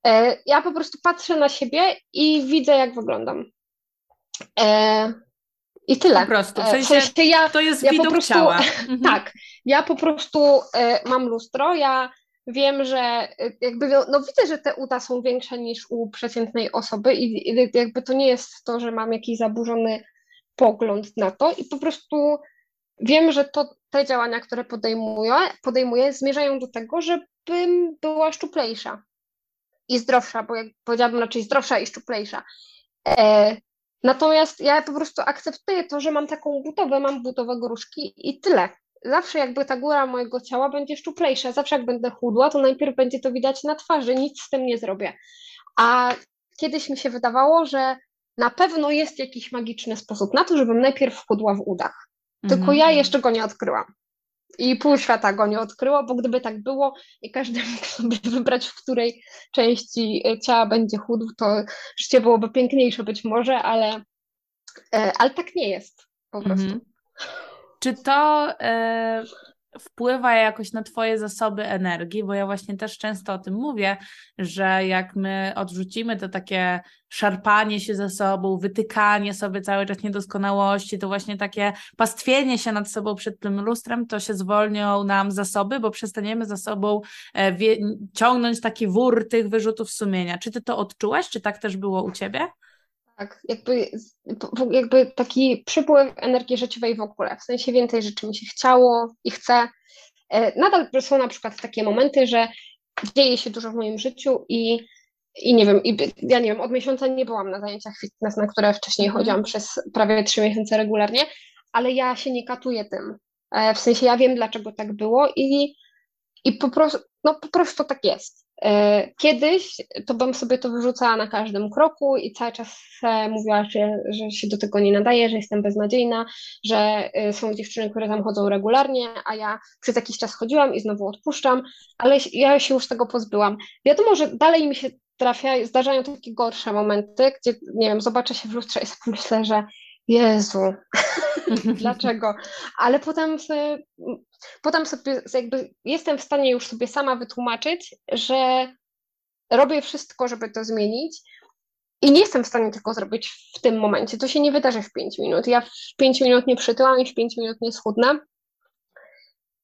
E, ja po prostu patrzę na siebie i widzę, jak wyglądam. E, I tyle. Po prostu. W sensie, w sensie ja, to jest ja widok po prostu, ciała. Mhm. Tak. Ja po prostu e, mam lustro, ja wiem, że y, jakby no widzę, że te uda są większe niż u przeciętnej osoby i, i jakby to nie jest to, że mam jakiś zaburzony pogląd na to i po prostu wiem, że to te działania, które podejmuję, podejmuję zmierzają do tego, żebym była szczuplejsza i zdrowsza, bo jak powiedziałabym raczej zdrowsza i szczuplejsza. E, natomiast ja po prostu akceptuję to, że mam taką budowę, mam budowę gruszki i tyle zawsze jakby ta góra mojego ciała będzie szczuplejsza. Zawsze jak będę chudła, to najpierw będzie to widać na twarzy, nic z tym nie zrobię. A kiedyś mi się wydawało, że na pewno jest jakiś magiczny sposób na to, żebym najpierw chudła w udach. Tylko mm ja jeszcze go nie odkryłam. I pół świata go nie odkryło, bo gdyby tak było i każdy mógł sobie wybrać, w której części ciała będzie chudł, to życie byłoby piękniejsze być może, ale, e, ale tak nie jest po prostu. Mhm. Czy to e, wpływa jakoś na Twoje zasoby energii, bo ja właśnie też często o tym mówię, że jak my odrzucimy to takie szarpanie się ze sobą, wytykanie sobie cały czas niedoskonałości, to właśnie takie pastwienie się nad sobą przed tym lustrem, to się zwolnią nam zasoby, bo przestaniemy za sobą e, ciągnąć taki wór tych wyrzutów sumienia. Czy Ty to odczułaś? Czy tak też było u Ciebie? Tak, jakby, jakby taki przypływ energii życiowej w ogóle, w sensie więcej rzeczy mi się chciało i chcę. E, nadal są na przykład takie momenty, że dzieje się dużo w moim życiu i, i nie wiem, i, ja nie wiem, od miesiąca nie byłam na zajęciach fitness, na które wcześniej mm. chodziłam przez prawie trzy miesiące regularnie, ale ja się nie katuję tym. E, w sensie ja wiem, dlaczego tak było i, i po prostu, no po prostu tak jest. E, kiedyś to bym sobie to wyrzucała na każdym kroku i cały czas mówiła, że, że się do tego nie nadaje, że jestem beznadziejna, że e, są dziewczyny, które tam chodzą regularnie, a ja przez jakiś czas chodziłam i znowu odpuszczam, ale ja się już tego pozbyłam. Wiadomo, że dalej mi się trafia, zdarzają takie gorsze momenty, gdzie, nie wiem, zobaczę się w lustrze i sobie myślę, że Jezu, dlaczego? Ale potem sobie, potem sobie jakby jestem w stanie już sobie sama wytłumaczyć, że robię wszystko, żeby to zmienić i nie jestem w stanie tego zrobić w tym momencie. To się nie wydarzy w 5 minut. Ja w 5 minut nie przytyłam i w 5 minut nie schudnę.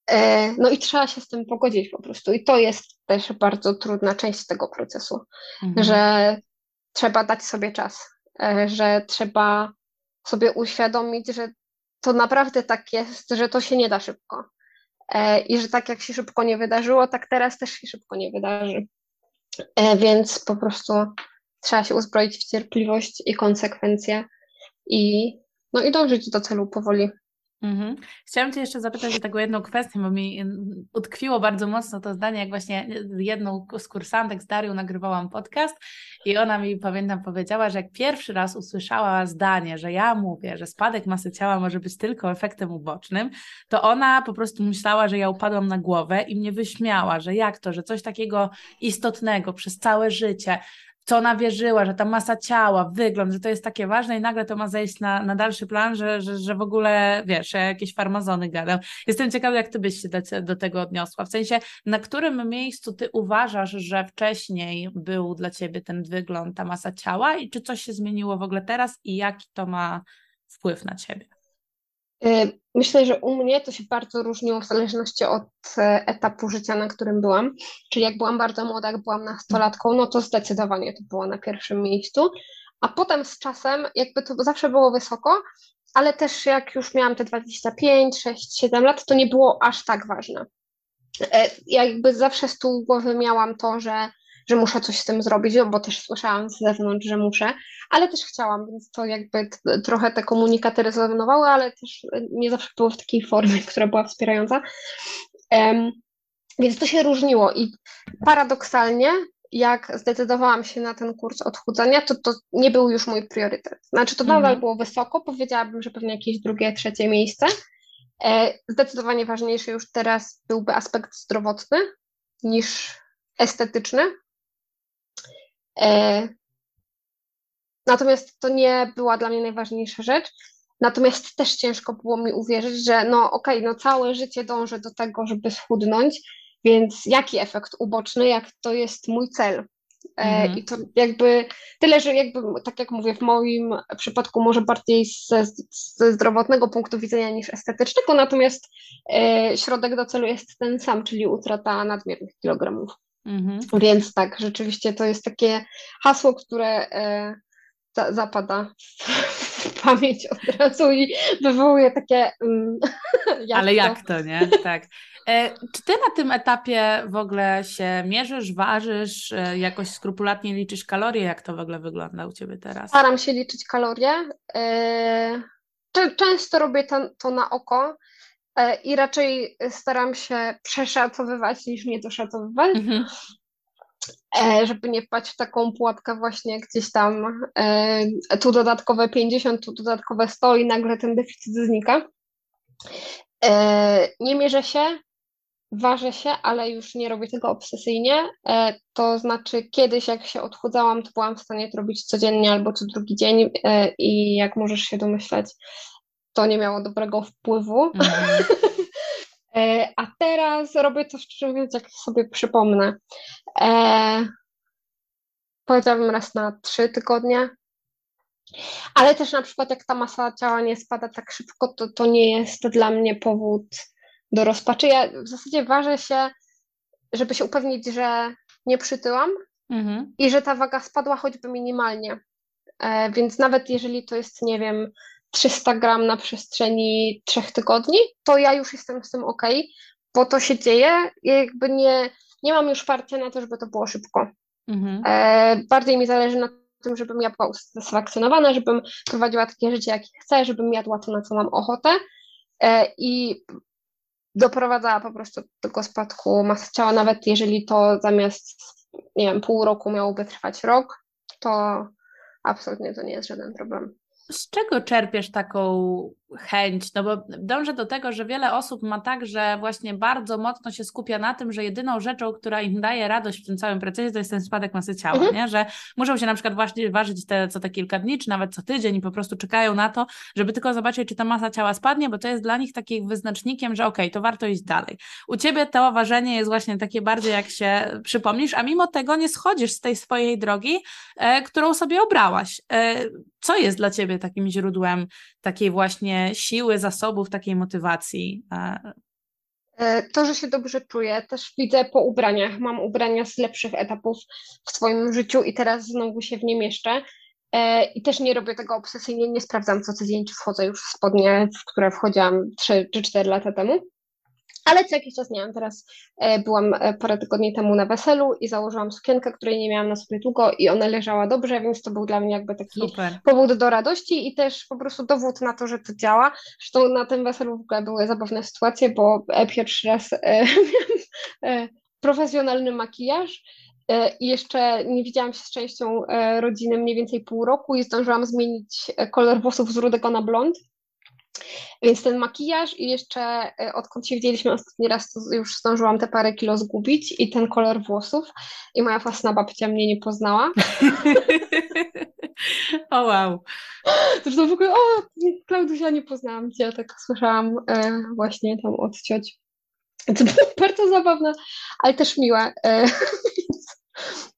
E, no i trzeba się z tym pogodzić po prostu. I to jest też bardzo trudna część tego procesu, mhm. że trzeba dać sobie czas, e, że trzeba sobie uświadomić, że to naprawdę tak jest, że to się nie da szybko. E, I że tak jak się szybko nie wydarzyło, tak teraz też się szybko nie wydarzy. E, więc po prostu trzeba się uzbroić w cierpliwość i konsekwencje i, no i dążyć do celu powoli. Mhm. Chciałam Cię jeszcze zapytać o taką jedną kwestię, bo mi utkwiło bardzo mocno to zdanie, jak właśnie jedną z kursantek z Darią nagrywałam podcast i ona mi, pamiętam, powiedziała, że jak pierwszy raz usłyszała zdanie, że ja mówię, że spadek masy ciała może być tylko efektem ubocznym, to ona po prostu myślała, że ja upadłam na głowę i mnie wyśmiała, że jak to, że coś takiego istotnego przez całe życie, co ona wierzyła, że ta masa ciała, wygląd, że to jest takie ważne i nagle to ma zejść na, na dalszy plan, że, że, że w ogóle, wiesz, jakieś farmazony gadam. Jestem ciekawa, jak ty byś się do, do tego odniosła. W sensie, na którym miejscu ty uważasz, że wcześniej był dla ciebie ten wygląd, ta masa ciała i czy coś się zmieniło w ogóle teraz i jaki to ma wpływ na ciebie? Y, myślę, że u mnie to się bardzo różniło w zależności od e, etapu życia, na którym byłam. Czyli jak byłam bardzo młoda, jak byłam nastolatką, no to zdecydowanie to było na pierwszym miejscu. A potem z czasem, jakby to zawsze było wysoko, ale też jak już miałam te 25, 6, 7 lat, to nie było aż tak ważne. E, ja jakby zawsze z tyłu głowy miałam to, że że muszę coś z tym zrobić, bo też słyszałam z zewnątrz, że muszę, ale też chciałam, więc to jakby trochę te komunikaty rezonowały, ale też nie zawsze było w takiej formie, która była wspierająca. Um, więc to się różniło i paradoksalnie, jak zdecydowałam się na ten kurs odchudzania, to to nie był już mój priorytet. Znaczy to nadal mhm. było wysoko, powiedziałabym, że pewnie jakieś drugie, trzecie miejsce. E, zdecydowanie ważniejszy już teraz byłby aspekt zdrowotny niż estetyczny, E, natomiast to nie była dla mnie najważniejsza rzecz. Natomiast też ciężko było mi uwierzyć, że no okej, okay, no całe życie dążę do tego, żeby schudnąć, więc jaki efekt uboczny, jak to jest mój cel. E, mhm. I to jakby tyle, że jakby, tak jak mówię, w moim przypadku może bardziej ze, ze zdrowotnego punktu widzenia niż estetycznego, natomiast e, środek do celu jest ten sam, czyli utrata nadmiernych kilogramów. Mhm. Więc tak, rzeczywiście to jest takie hasło, które e, za, zapada w pamięć od razu i wywołuje takie. Mm, jak Ale to? jak to, nie? Tak. E, czy ty na tym etapie w ogóle się mierzysz, ważysz, e, jakoś skrupulatnie liczysz kalorie? Jak to w ogóle wygląda u ciebie teraz? Staram się liczyć kalorie. E, często robię to, to na oko. E, i raczej staram się przeszacowywać niż nie doszacowywać, mhm. E, żeby nie wpaść w taką pułapkę właśnie gdzieś tam e, tu dodatkowe 50, tu dodatkowe 100 i nagle ten deficyt znika. Nie mierzę się, ważę się, ale już nie robię tego obsesyjnie. To znaczy, kiedyś jak się odchudzałam, to byłam w stanie to robić codziennie albo co drugi dzień i jak możesz się domyśleć, to nie miało dobrego wpływu. Mhm. A teraz robię to szczerze mówiąc, jak sobie przypomnę. Powiedziałabym raz na trzy tygodnie. Ale też na przykład jak ta masa ciała nie spada tak szybko, to to nie jest dla mnie powód do rozpaczy. Ja w zasadzie ważę się, żeby się upewnić, że nie przytyłam mhm. i że ta waga spadła choćby minimalnie. E, więc nawet jeżeli to jest, nie wiem, 300 gram na przestrzeni trzech tygodni, to ja już jestem z tym ok, bo to się dzieje. Ja jakby nie, nie mam już parcia na to, żeby to było szybko. Mhm. E, bardziej mi zależy na tym, żebym ja była usatysfakcjonowana, żebym prowadziła takie życie, jakie chcę, żebym jadła to, na co mam ochotę. E, I doprowadzała po prostu do tego spadku masy ciała, nawet jeżeli to zamiast, nie wiem, pół roku miałoby trwać rok, to absolutnie to nie jest żaden problem. Z czego czerpiesz taką chęć? No bo dążę do tego, że wiele osób ma tak, że właśnie bardzo mocno się skupia na tym, że jedyną rzeczą, która im daje radość w tym całym procesie, to jest ten spadek masy ciała, mhm. nie? Że muszą się na przykład właśnie ważyć te, co te kilka dni, czy nawet co tydzień i po prostu czekają na to, żeby tylko zobaczyć, czy ta masa ciała spadnie, bo to jest dla nich takim wyznacznikiem, że okej, okay, to warto iść dalej. U Ciebie to ważenie jest właśnie takie bardziej, jak się przypomnisz, a mimo tego nie schodzisz z tej swojej drogi, e, którą sobie obrałaś. E, co jest dla Ciebie takim źródłem takiej właśnie siły, zasobów, takiej motywacji? E, to, że się dobrze czuję, też widzę po ubraniach. Mam ubrania z lepszych etapów w swoim życiu i teraz znowu się w nie mieszczę. E, I też nie robię tego obsesyjnie, nie sprawdzam co tydzień, czy wchodzę już w spodnie, w które wchodziłam 3 czy 4 lata temu. Ale co jakiś czas nie wiem. Teraz e, byłam e, parę tygodni temu na weselu i założyłam sukienkę, której nie miałam na sobie długo i ona leżała dobrze, więc to był dla mnie jakby taki Super. powód do radości i też po prostu dowód na to, że to działa. Zresztą na tym weselu w ogóle były zabawne sytuacje, bo e, pierwszy raz miałam profesjonalny makijaż i jeszcze nie widziałam się z częścią rodziny mniej więcej pół roku i zdążyłam zmienić kolor włosów z rudego na blond więc ten makijaż i jeszcze e, odkąd się widzieliśmy ostatni raz, to już zdążyłam te parę kilo zgubić i ten kolor włosów i moja własna babcia mnie nie poznała. o wow. Zresztą w ogóle, o Klaudusia, nie poznałam cię, tak słyszałam e, właśnie tam od cioci. To było bardzo zabawne, ale też miłe, e,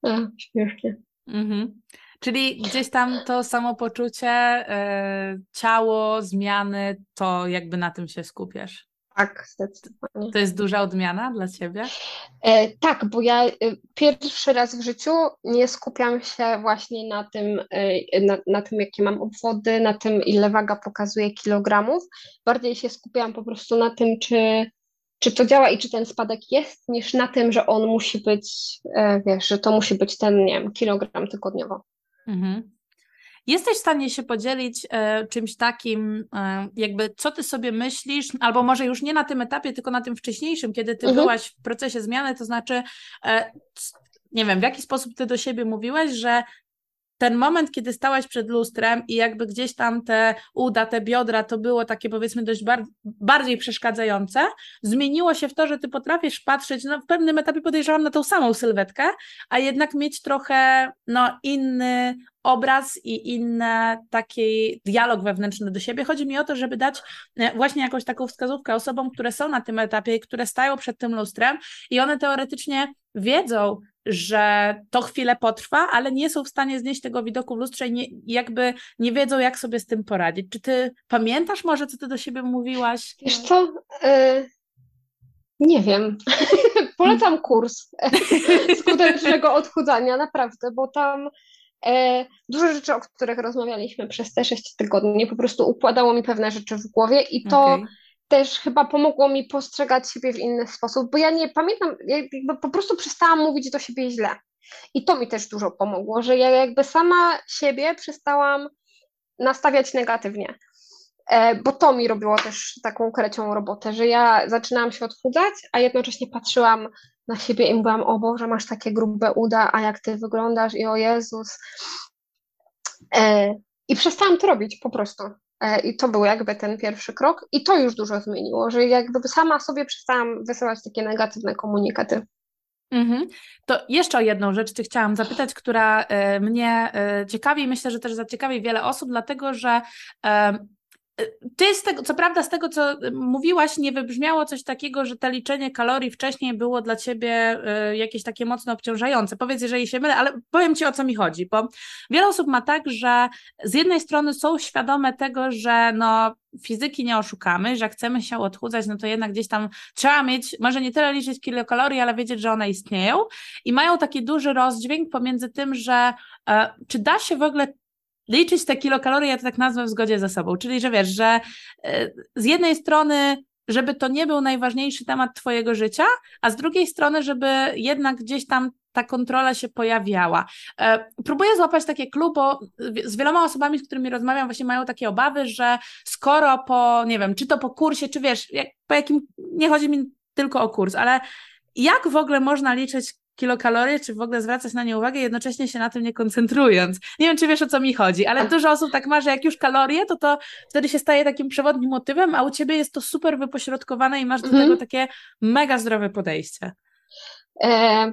e, śmiesznie. Mhm. Czyli gdzieś tam to samopoczucie, e, ciało, zmiany, to jakby na tym się skupiasz. Tak, zdecydowanie. To jest duża odmiana dla Ciebie? E, tak, bo ja e, pierwszy raz w życiu nie skupiam się właśnie na tym, e, na, na, tym, jakie mam obwody, na tym, ile waga pokazuje kilogramów. Bardziej się skupiam po prostu na tym, czy, czy to działa i czy ten spadek jest, niż na tym, że on musi być, wiesz, że to musi być ten, nie wiem, kilogram tygodniowo. Mhm. Jesteś w stanie się podzielić e, czymś takim, e, jakby co ty sobie myślisz, albo może już nie na tym etapie, tylko na tym wcześniejszym, kiedy ty mhm. byłaś w procesie zmiany, to znaczy, e, nie wiem, w jaki sposób ty do siebie mówiłeś, że ten moment, kiedy stałaś przed lustrem i jakby gdzieś tam te uda, te biodra, to było takie powiedzmy dość bar bardziej przeszkadzające, zmieniło się w to, że ty potrafisz patrzeć, no w pewnym etapie podejrzewam na tą samą sylwetkę, a jednak mieć trochę no inny obraz i inny taki dialog wewnętrzny do siebie. Chodzi mi o to, żeby dać e, właśnie jakąś taką wskazówkę osobom, które są na tym etapie, które stają przed tym lustrem i one teoretycznie wiedzą, że to chwilę potrwa, ale nie są w stanie znieść tego widoku w lustrze i nie, jakby nie wiedzą, jak sobie z tym poradzić. Czy ty pamiętasz może, co ty do siebie mówiłaś? Wiesz co, yy, nie wiem. Polecam kurs skutecznego odchudzania, naprawdę, bo tam dużo rzeczy, o których rozmawialiśmy przez te sześć tygodni, po prostu układało mi pewne rzeczy w głowie i to okay też chyba pomogło mi postrzegać siebie w inny sposób, bo ja nie pamiętam, jakby po prostu przestałam mówić do siebie źle. I to mi też dużo pomogło, że ja jakby sama siebie przestałam nastawiać negatywnie. E, bo to mi robiło też taką krecią robotę, że ja zaczynałam się odchudzać, a jednocześnie patrzyłam na siebie i mówiłam, o Boże, masz takie grube uda, a jak ty wyglądasz i o Jezus. E, I przestałam to robić po prostu. E, I to był jakby ten pierwszy krok, i to już dużo zmieniło, że jakby sama sobie przestałam wysyłać takie negatywne komunikaty. Mhm. To jeszcze o jedną rzecz Cię chciałam zapytać, która y, mnie y, ciekawi, myślę, że też zaciekawi wiele osób, dlatego że ty z tego, co prawda z tego, co mówiłaś, nie wybrzmiało coś takiego, że to liczenie kalorii wcześniej było dla ciebie y, jakieś takie mocno obciążające. Powiedz, jeżeli się mylę, ale powiem ci o co mi chodzi, bo wiele osób ma tak, że z jednej strony są świadome tego, że no fizyki nie oszukamy, że chcemy się odchudzać, no to jednak gdzieś tam trzeba mieć, może nie tyle liczyć kilokalorii, ale wiedzieć, że one istnieją i mają taki duży rozdźwięk pomiędzy tym, że e, czy da się w ogóle liczyć te kilokalorie, ja to tak nazwę w zgodzie ze sobą. Czyli, że wiesz, że e, z jednej strony żeby to nie był najważniejszy temat Twojego życia, a z drugiej strony, żeby jednak gdzieś tam ta kontrola się pojawiała. E, próbuję złapać takie klub, bo z wieloma osobami, z którymi rozmawiam, właśnie mają takie obawy, że skoro po, nie wiem, czy to po kursie, czy wiesz, jak, po jakim, nie chodzi mi tylko o kurs, ale jak w ogóle można liczyć kilokalorie, czy w ogóle zwracać na nie uwagę, jednocześnie się na tym nie koncentrując. Nie wiem, czy wiesz o co mi chodzi, ale dużo osób tak ma, że jak już kalorie, to to wtedy się staje takim przewodnim motywem, a u ciebie jest to super wypośrodkowane i masz do mhm. tego takie mega zdrowe podejście. E,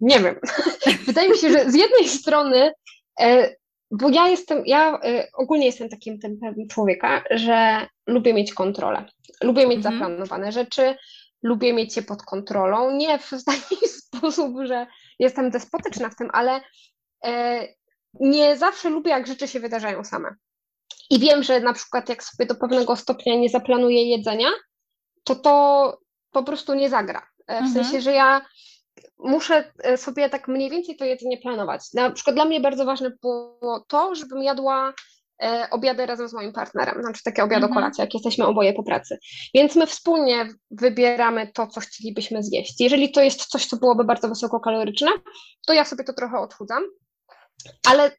nie wiem. Wydaje mi się, że z jednej strony, e, bo ja jestem, ja e, ogólnie jestem takim typem człowieka, że lubię mieć kontrolę. Lubię mieć mhm. zaplanowane rzeczy, lubię mieć je pod kontrolą. Nie w taki sposób, że jestem despotyczna w tym, ale e, nie zawsze lubię, jak rzeczy się wydarzają same. I wiem, że na przykład jak sobie do pewnego stopnia nie zaplanuję jedzenia, to to po prostu nie zagra. E, w mhm. sensie, że ja muszę e, sobie tak mniej więcej to jedzenie planować. Na przykład dla mnie bardzo ważne było to, żebym jadła obiady razem z moim partnerem, znaczy takie obiady mhm. jak jesteśmy oboje po pracy. Więc my wspólnie wybieramy to, co chcielibyśmy zjeść. Jeżeli to jest coś, co byłoby bardzo wysokokaloryczne, to ja sobie to trochę odchudzam, ale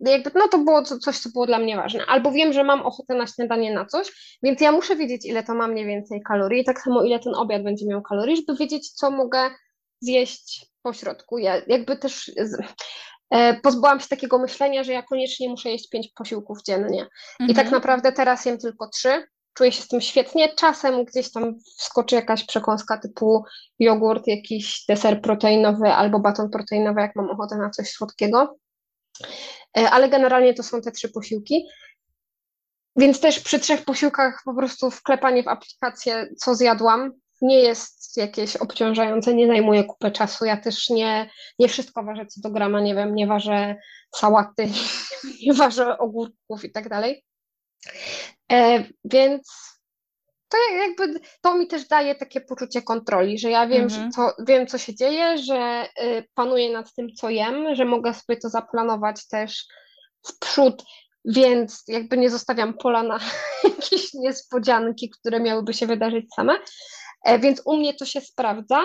jakby, no to było coś, co było dla mnie ważne. Albo wiem, że mam ochotę na śniadanie na coś, więc ja muszę wiedzieć, ile to ma mniej więcej kalorii, tak samo ile ten obiad będzie miał kalorii, żeby wiedzieć, co mogę zjeść po środku. Ja jakby też e, pozbyłam się takiego myślenia, że ja koniecznie muszę jeść pięć posiłków dziennie. Mhm. I tak mhm. naprawdę teraz jem tylko trzy. Czuję się z tym świetnie. Czasem gdzieś tam wskoczy jakaś przekąska typu jogurt, jakiś deser proteinowy albo baton proteinowy, jak mam ochotę na coś słodkiego. E, ale generalnie to są te trzy posiłki. Więc też przy trzech posiłkach po prostu wklepanie w aplikację, co zjadłam, nie jest jakieś obciążające, nie zajmuje kupę czasu. Ja też nie, nie wszystko ważę co do grama, nie wiem, nie ważę sałaty, nie ważę ogórków i tak dalej. E, więc to jakby to mi też daje takie poczucie kontroli, że ja wiem, mhm. że to, wiem co się dzieje, że y, panuję nad tym, co jem, że mogę sobie to zaplanować też w przód, więc jakby nie zostawiam pola na jakieś niespodzianki, które miałyby się wydarzyć same. E, więc u mnie to się sprawdza.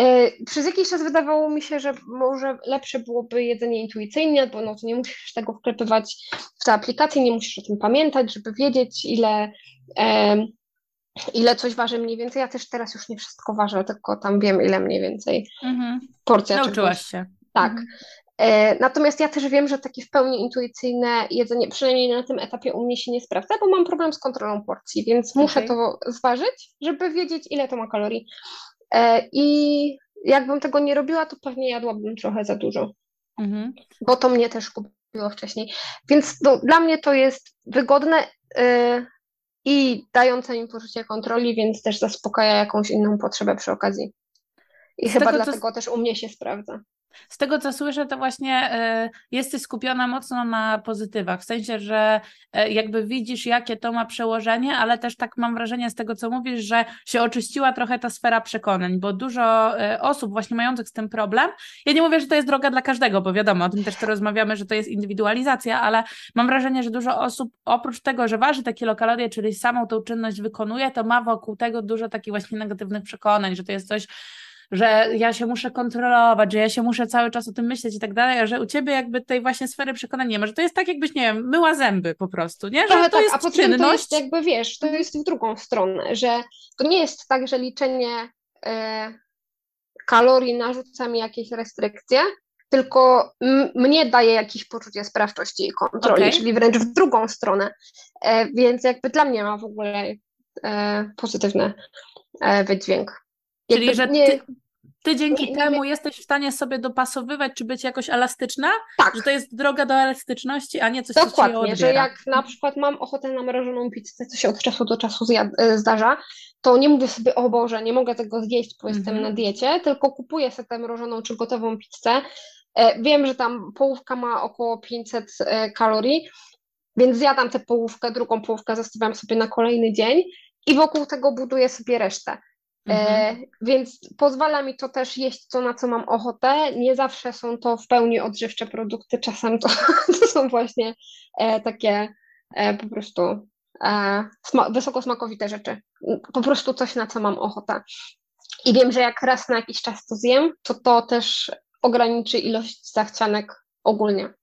E, przez jakiś czas wydawało mi się, że może lepsze byłoby jedzenie intuicyjnie, bo no to nie musisz tego wklepywać w tę aplikację, nie musisz o tym pamiętać, żeby wiedzieć, ile, e, ile coś waży mniej więcej. Ja też teraz już nie wszystko ważę, tylko tam wiem, ile mniej więcej mhm. porcja. Nauczyłaś się. Tak. E, natomiast ja też wiem, że takie w pełni intuicyjne jedzenie, przynajmniej na tym etapie u mnie się nie sprawdza, bo mam problem z kontrolą porcji, więc muszę okay. to zważyć, żeby wiedzieć, ile to ma kalorii. E, I jakbym tego nie robiła, to pewnie jadłabym trochę za dużo, mhm. bo to mnie też kupiło wcześniej. Więc to, dla mnie to jest wygodne yy, i dające mi poczucie kontroli, więc też zaspokaja jakąś inną potrzebę przy okazji. I Z chyba tego, dlatego też u mnie się sprawdza. Z tego, co słyszę, to właśnie y, jesteś skupiona mocno na pozytywach, w sensie, że y, jakby widzisz, jakie to ma przełożenie, ale też tak mam wrażenie z tego, co mówisz, że się oczyściła trochę ta sfera przekonań, bo dużo y, osób właśnie mających z tym problem, ja nie mówię, że to jest droga dla każdego, bo wiadomo, o tym też to rozmawiamy, że to jest indywidualizacja, ale mam wrażenie, że dużo osób oprócz tego, że waży te kilokalorie, czyli samą tą czynność wykonuje, to ma wokół tego dużo takich właśnie negatywnych przekonań, że to jest coś, że ja się muszę kontrolować, że ja się muszę cały czas o tym myśleć i tak dalej, a że u ciebie jakby tej właśnie sfery przekonania nie ma, że to jest tak jakbyś, nie wiem, myła zęby po prostu, nie? Że Trochę to tak, jest a po czynność. to jest jakby, wiesz, to jest w drugą stronę, że to nie jest tak, że liczenie e, kalorii narzuca mi jakieś restrykcje, tylko mnie daje jakieś poczucie sprawczości i kontroli, okay. czyli wręcz w drugą stronę. E, więc jakby dla mnie ma w ogóle e, pozytywny e, wydźwięk. Czyli, że nie, ty dzięki nie, temu jesteś w stanie sobie dopasowywać, czy być jakoś elastyczna? Tak. Że to jest droga do elastyczności, a nie coś, Dokładnie, co ci że jak na przykład mam ochotę na mrożoną pizzę, co się od czasu do czasu zdarza, to nie mówię sobie, o Boże, nie mogę tego zjeść, bo jestem -hmm. na diecie, tylko kupuję sobie tę mrożoną czy gotową pizzę. E, wiem, że tam połówka ma około 500 e, kalorii, więc zjadam tę połówkę, drugą połówkę zostawiam sobie na kolejny dzień i wokół tego buduję sobie resztę. E, mhm. więc pozwala mi to też jeść to, na co mam ochotę. Nie zawsze są to w pełni odżywcze produkty, czasem to, to są właśnie e, takie e, po prostu e, sma wysoko smakowite rzeczy. Po prostu coś, na co mam ochotę. I wiem, że jak raz na jakiś czas to zjem, to to też ograniczy ilość zachcianek ogólnie.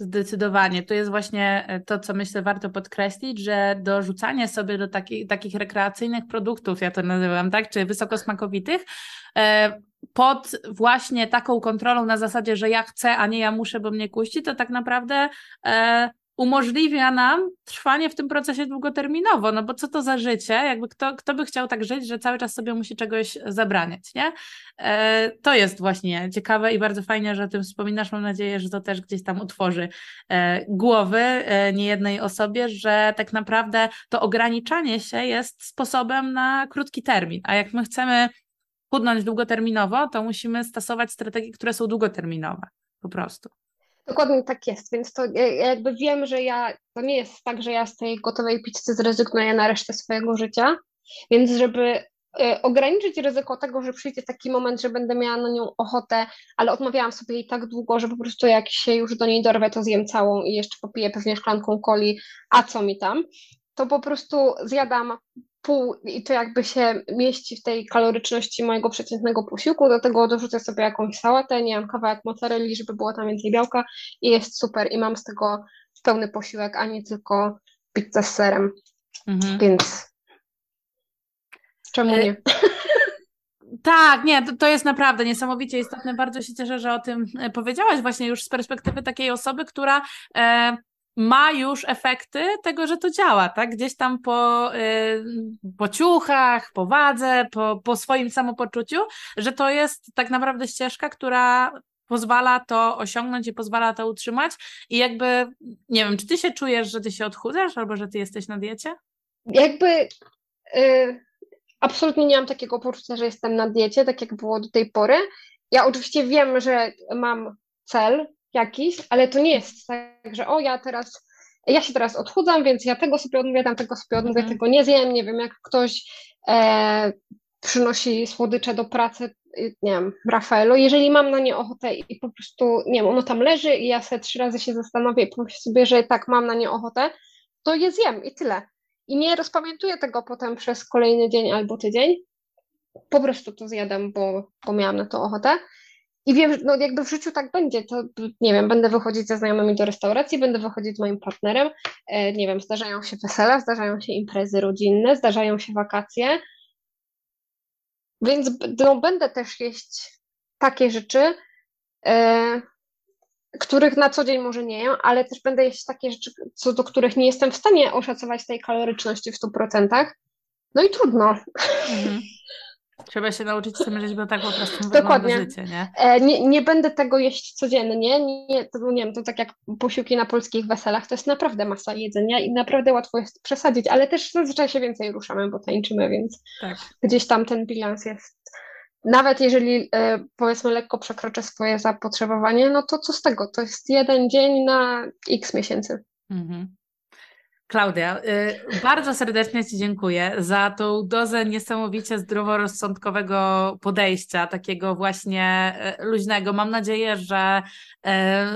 Zdecydowanie. To jest właśnie e, to, co myślę warto podkreślić, że dorzucanie sobie do takich, takich rekreacyjnych produktów, ja to nazywam, tak, czy wysokosmakowitych, e, pod właśnie taką kontrolą na zasadzie, że ja chcę, a nie ja muszę, bo mnie kuści, to tak naprawdę e, umożliwia nam trwanie w tym procesie długoterminowo, no bo co to za życie, jakby kto, kto by chciał tak żyć, że cały czas sobie musi czegoś zabraniać, nie? E, to jest właśnie ciekawe i bardzo fajnie, że o tym wspominasz, mam nadzieję, że to też gdzieś tam utworzy e, głowy e, niejednej osobie, że tak naprawdę to ograniczanie się jest sposobem na krótki termin, a jak my chcemy chudnąć długoterminowo, to musimy stosować strategie, które są długoterminowe, po prostu. Dokładnie tak jest, więc to jakby wiem, że ja, to nie jest tak, że ja z tej gotowej pizzy zrezygnuję na resztę swojego życia, więc żeby e, ograniczyć ryzyko tego, że przyjdzie taki moment, że będę miała na nią ochotę, ale odmawiałam sobie jej tak długo, że po prostu jak się już do niej dorwę, to zjem całą i jeszcze popiję pewnie szklanką coli, a co mi tam, to po prostu zjadam pół i to jakby się mieści w tej kaloryczności mojego przeciętnego posiłku, do tego dorzucę sobie jakąś sałatę, nie wiem, kawałek mozzarelli, żeby było tam więcej białka i jest super i mam z tego pełny posiłek, a nie tylko pizzę z serem, mhm. więc czemu e, nie? Tak, nie, to, to, jest naprawdę niesamowicie istotne. Bardzo się cieszę, że o tym e, powiedziałaś, właśnie już z perspektywy takiej osoby, która e, ma już efekty tego, że to działa, tak? Gdzieś tam po, y, po ciuchach, po wadze, po, po swoim samopoczuciu, że to jest tak naprawdę ścieżka, która pozwala to osiągnąć i pozwala to utrzymać. I jakby, nie wiem, czy ty się czujesz, że ty się odchudzasz albo że ty jesteś na diecie? Jakby y, absolutnie nie mam takiego poczucia, że jestem na diecie, tak jak było do tej pory. Ja oczywiście wiem, że mam cel, jakiś, ale to nie jest tak, że o ja teraz, ja się teraz odchudzam, więc ja tego sobie odmówię, tam tego sobie odmówię, mhm. tego nie zjem, nie wiem, jak ktoś e, przynosi słodycze do pracy, y, nie wiem, Rafaelo, jeżeli mam na nie ochotę i po prostu, nie wiem, ono tam leży i ja sobie trzy razy się zastanowię i pomyślę sobie, że tak, mam na nie ochotę, to je zjem i tyle. I nie rozpamiętuję tego potem przez kolejny dzień albo tydzień, po prostu to zjadam, bo, bo miałam na to ochotę. I wiem, no jakby w życiu tak będzie, to nie wiem, będę wychodzić ze znajomymi do restauracji, będę wychodzić z moim partnerem, e, nie wiem, zdarzają się wesela, zdarzają się imprezy rodzinne, zdarzają się wakacje, więc no, będę też jeść takie rzeczy, e, których na co dzień może nie jem, ale też będę jeść takie rzeczy, co do których nie jestem w stanie oszacować tej kaloryczności w 100%. No i trudno. Mhm. Trzeba się nauczyć tym żyć, bo tak po prostu Dokładnie. życie, nie? E, nie? Nie będę tego jeść codziennie, nie, to, nie wiem, to tak jak posiłki na polskich weselach, to jest naprawdę masa jedzenia i naprawdę łatwo jest przesadzić, ale też zazwyczaj się więcej ruszamy, bo tańczymy, więc tak. gdzieś tam ten bilans jest nawet jeżeli e, powiedzmy lekko przekroczę swoje zapotrzebowanie, no to co z tego? To jest jeden dzień na x miesięcy. Mhm. Klaudia, y, bardzo serdecznie Ci dziękuję za tą dozę niesamowicie zdroworozsądkowego podejścia, takiego właśnie y, luźnego. Mam nadzieję, że y,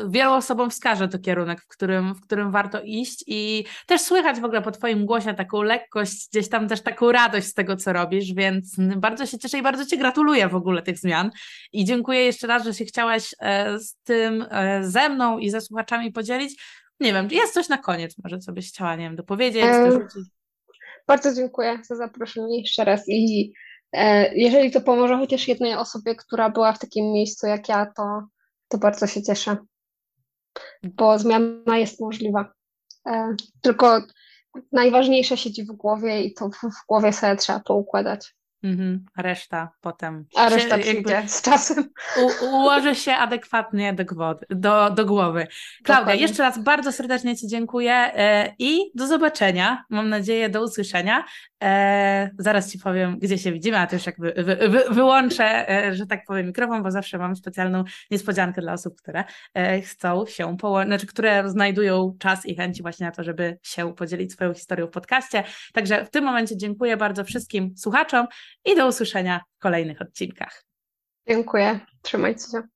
wielu osobom wskaże to kierunek, w którym, w którym warto iść i też słychać w ogóle po Twoim głosie taką lekkość, gdzieś tam też taką radość z tego, co robisz, więc bardzo się cieszę i bardzo Ci gratuluję w ogóle tych zmian i dziękuję jeszcze raz, że się chciałaś z tym ze mną i ze słuchaczami podzielić nie wiem, jest coś na koniec może, co byś chciała, nie wiem, dopowiedzieć, dorzucić? Bardzo dziękuję za zaproszenie jeszcze raz i e, jeżeli to pomoże chociaż jednej osobie, która była w takim miejscu jak ja, to, to bardzo się cieszę, bo zmiana jest możliwa. E, tylko najważniejsze siedzi w głowie i to w głowie sobie trzeba poukładać. Mhm, reszta potem. A reszta przyjdzie z czasem. U, ułoży się adekwatnie do, głowy, do, do głowy. Klaudia, Dokładnie. jeszcze raz bardzo serdecznie Ci dziękuję e, i do zobaczenia. Mam nadzieję, do usłyszenia. E, zaraz Ci powiem, gdzie się widzimy, a to już jakby wy, wy, wyłączę, e, że tak powiem, mikrofon, bo zawsze mam specjalną niespodziankę dla osób, które chcą się połączyć, znaczy, które znajdują czas i chęci właśnie na to, żeby się podzielić swoją historią w podcaście. Także w tym momencie dziękuję bardzo wszystkim słuchaczom i do usłyszenia w kolejnych odcinkach. Dziękuję. Trzymajcie się.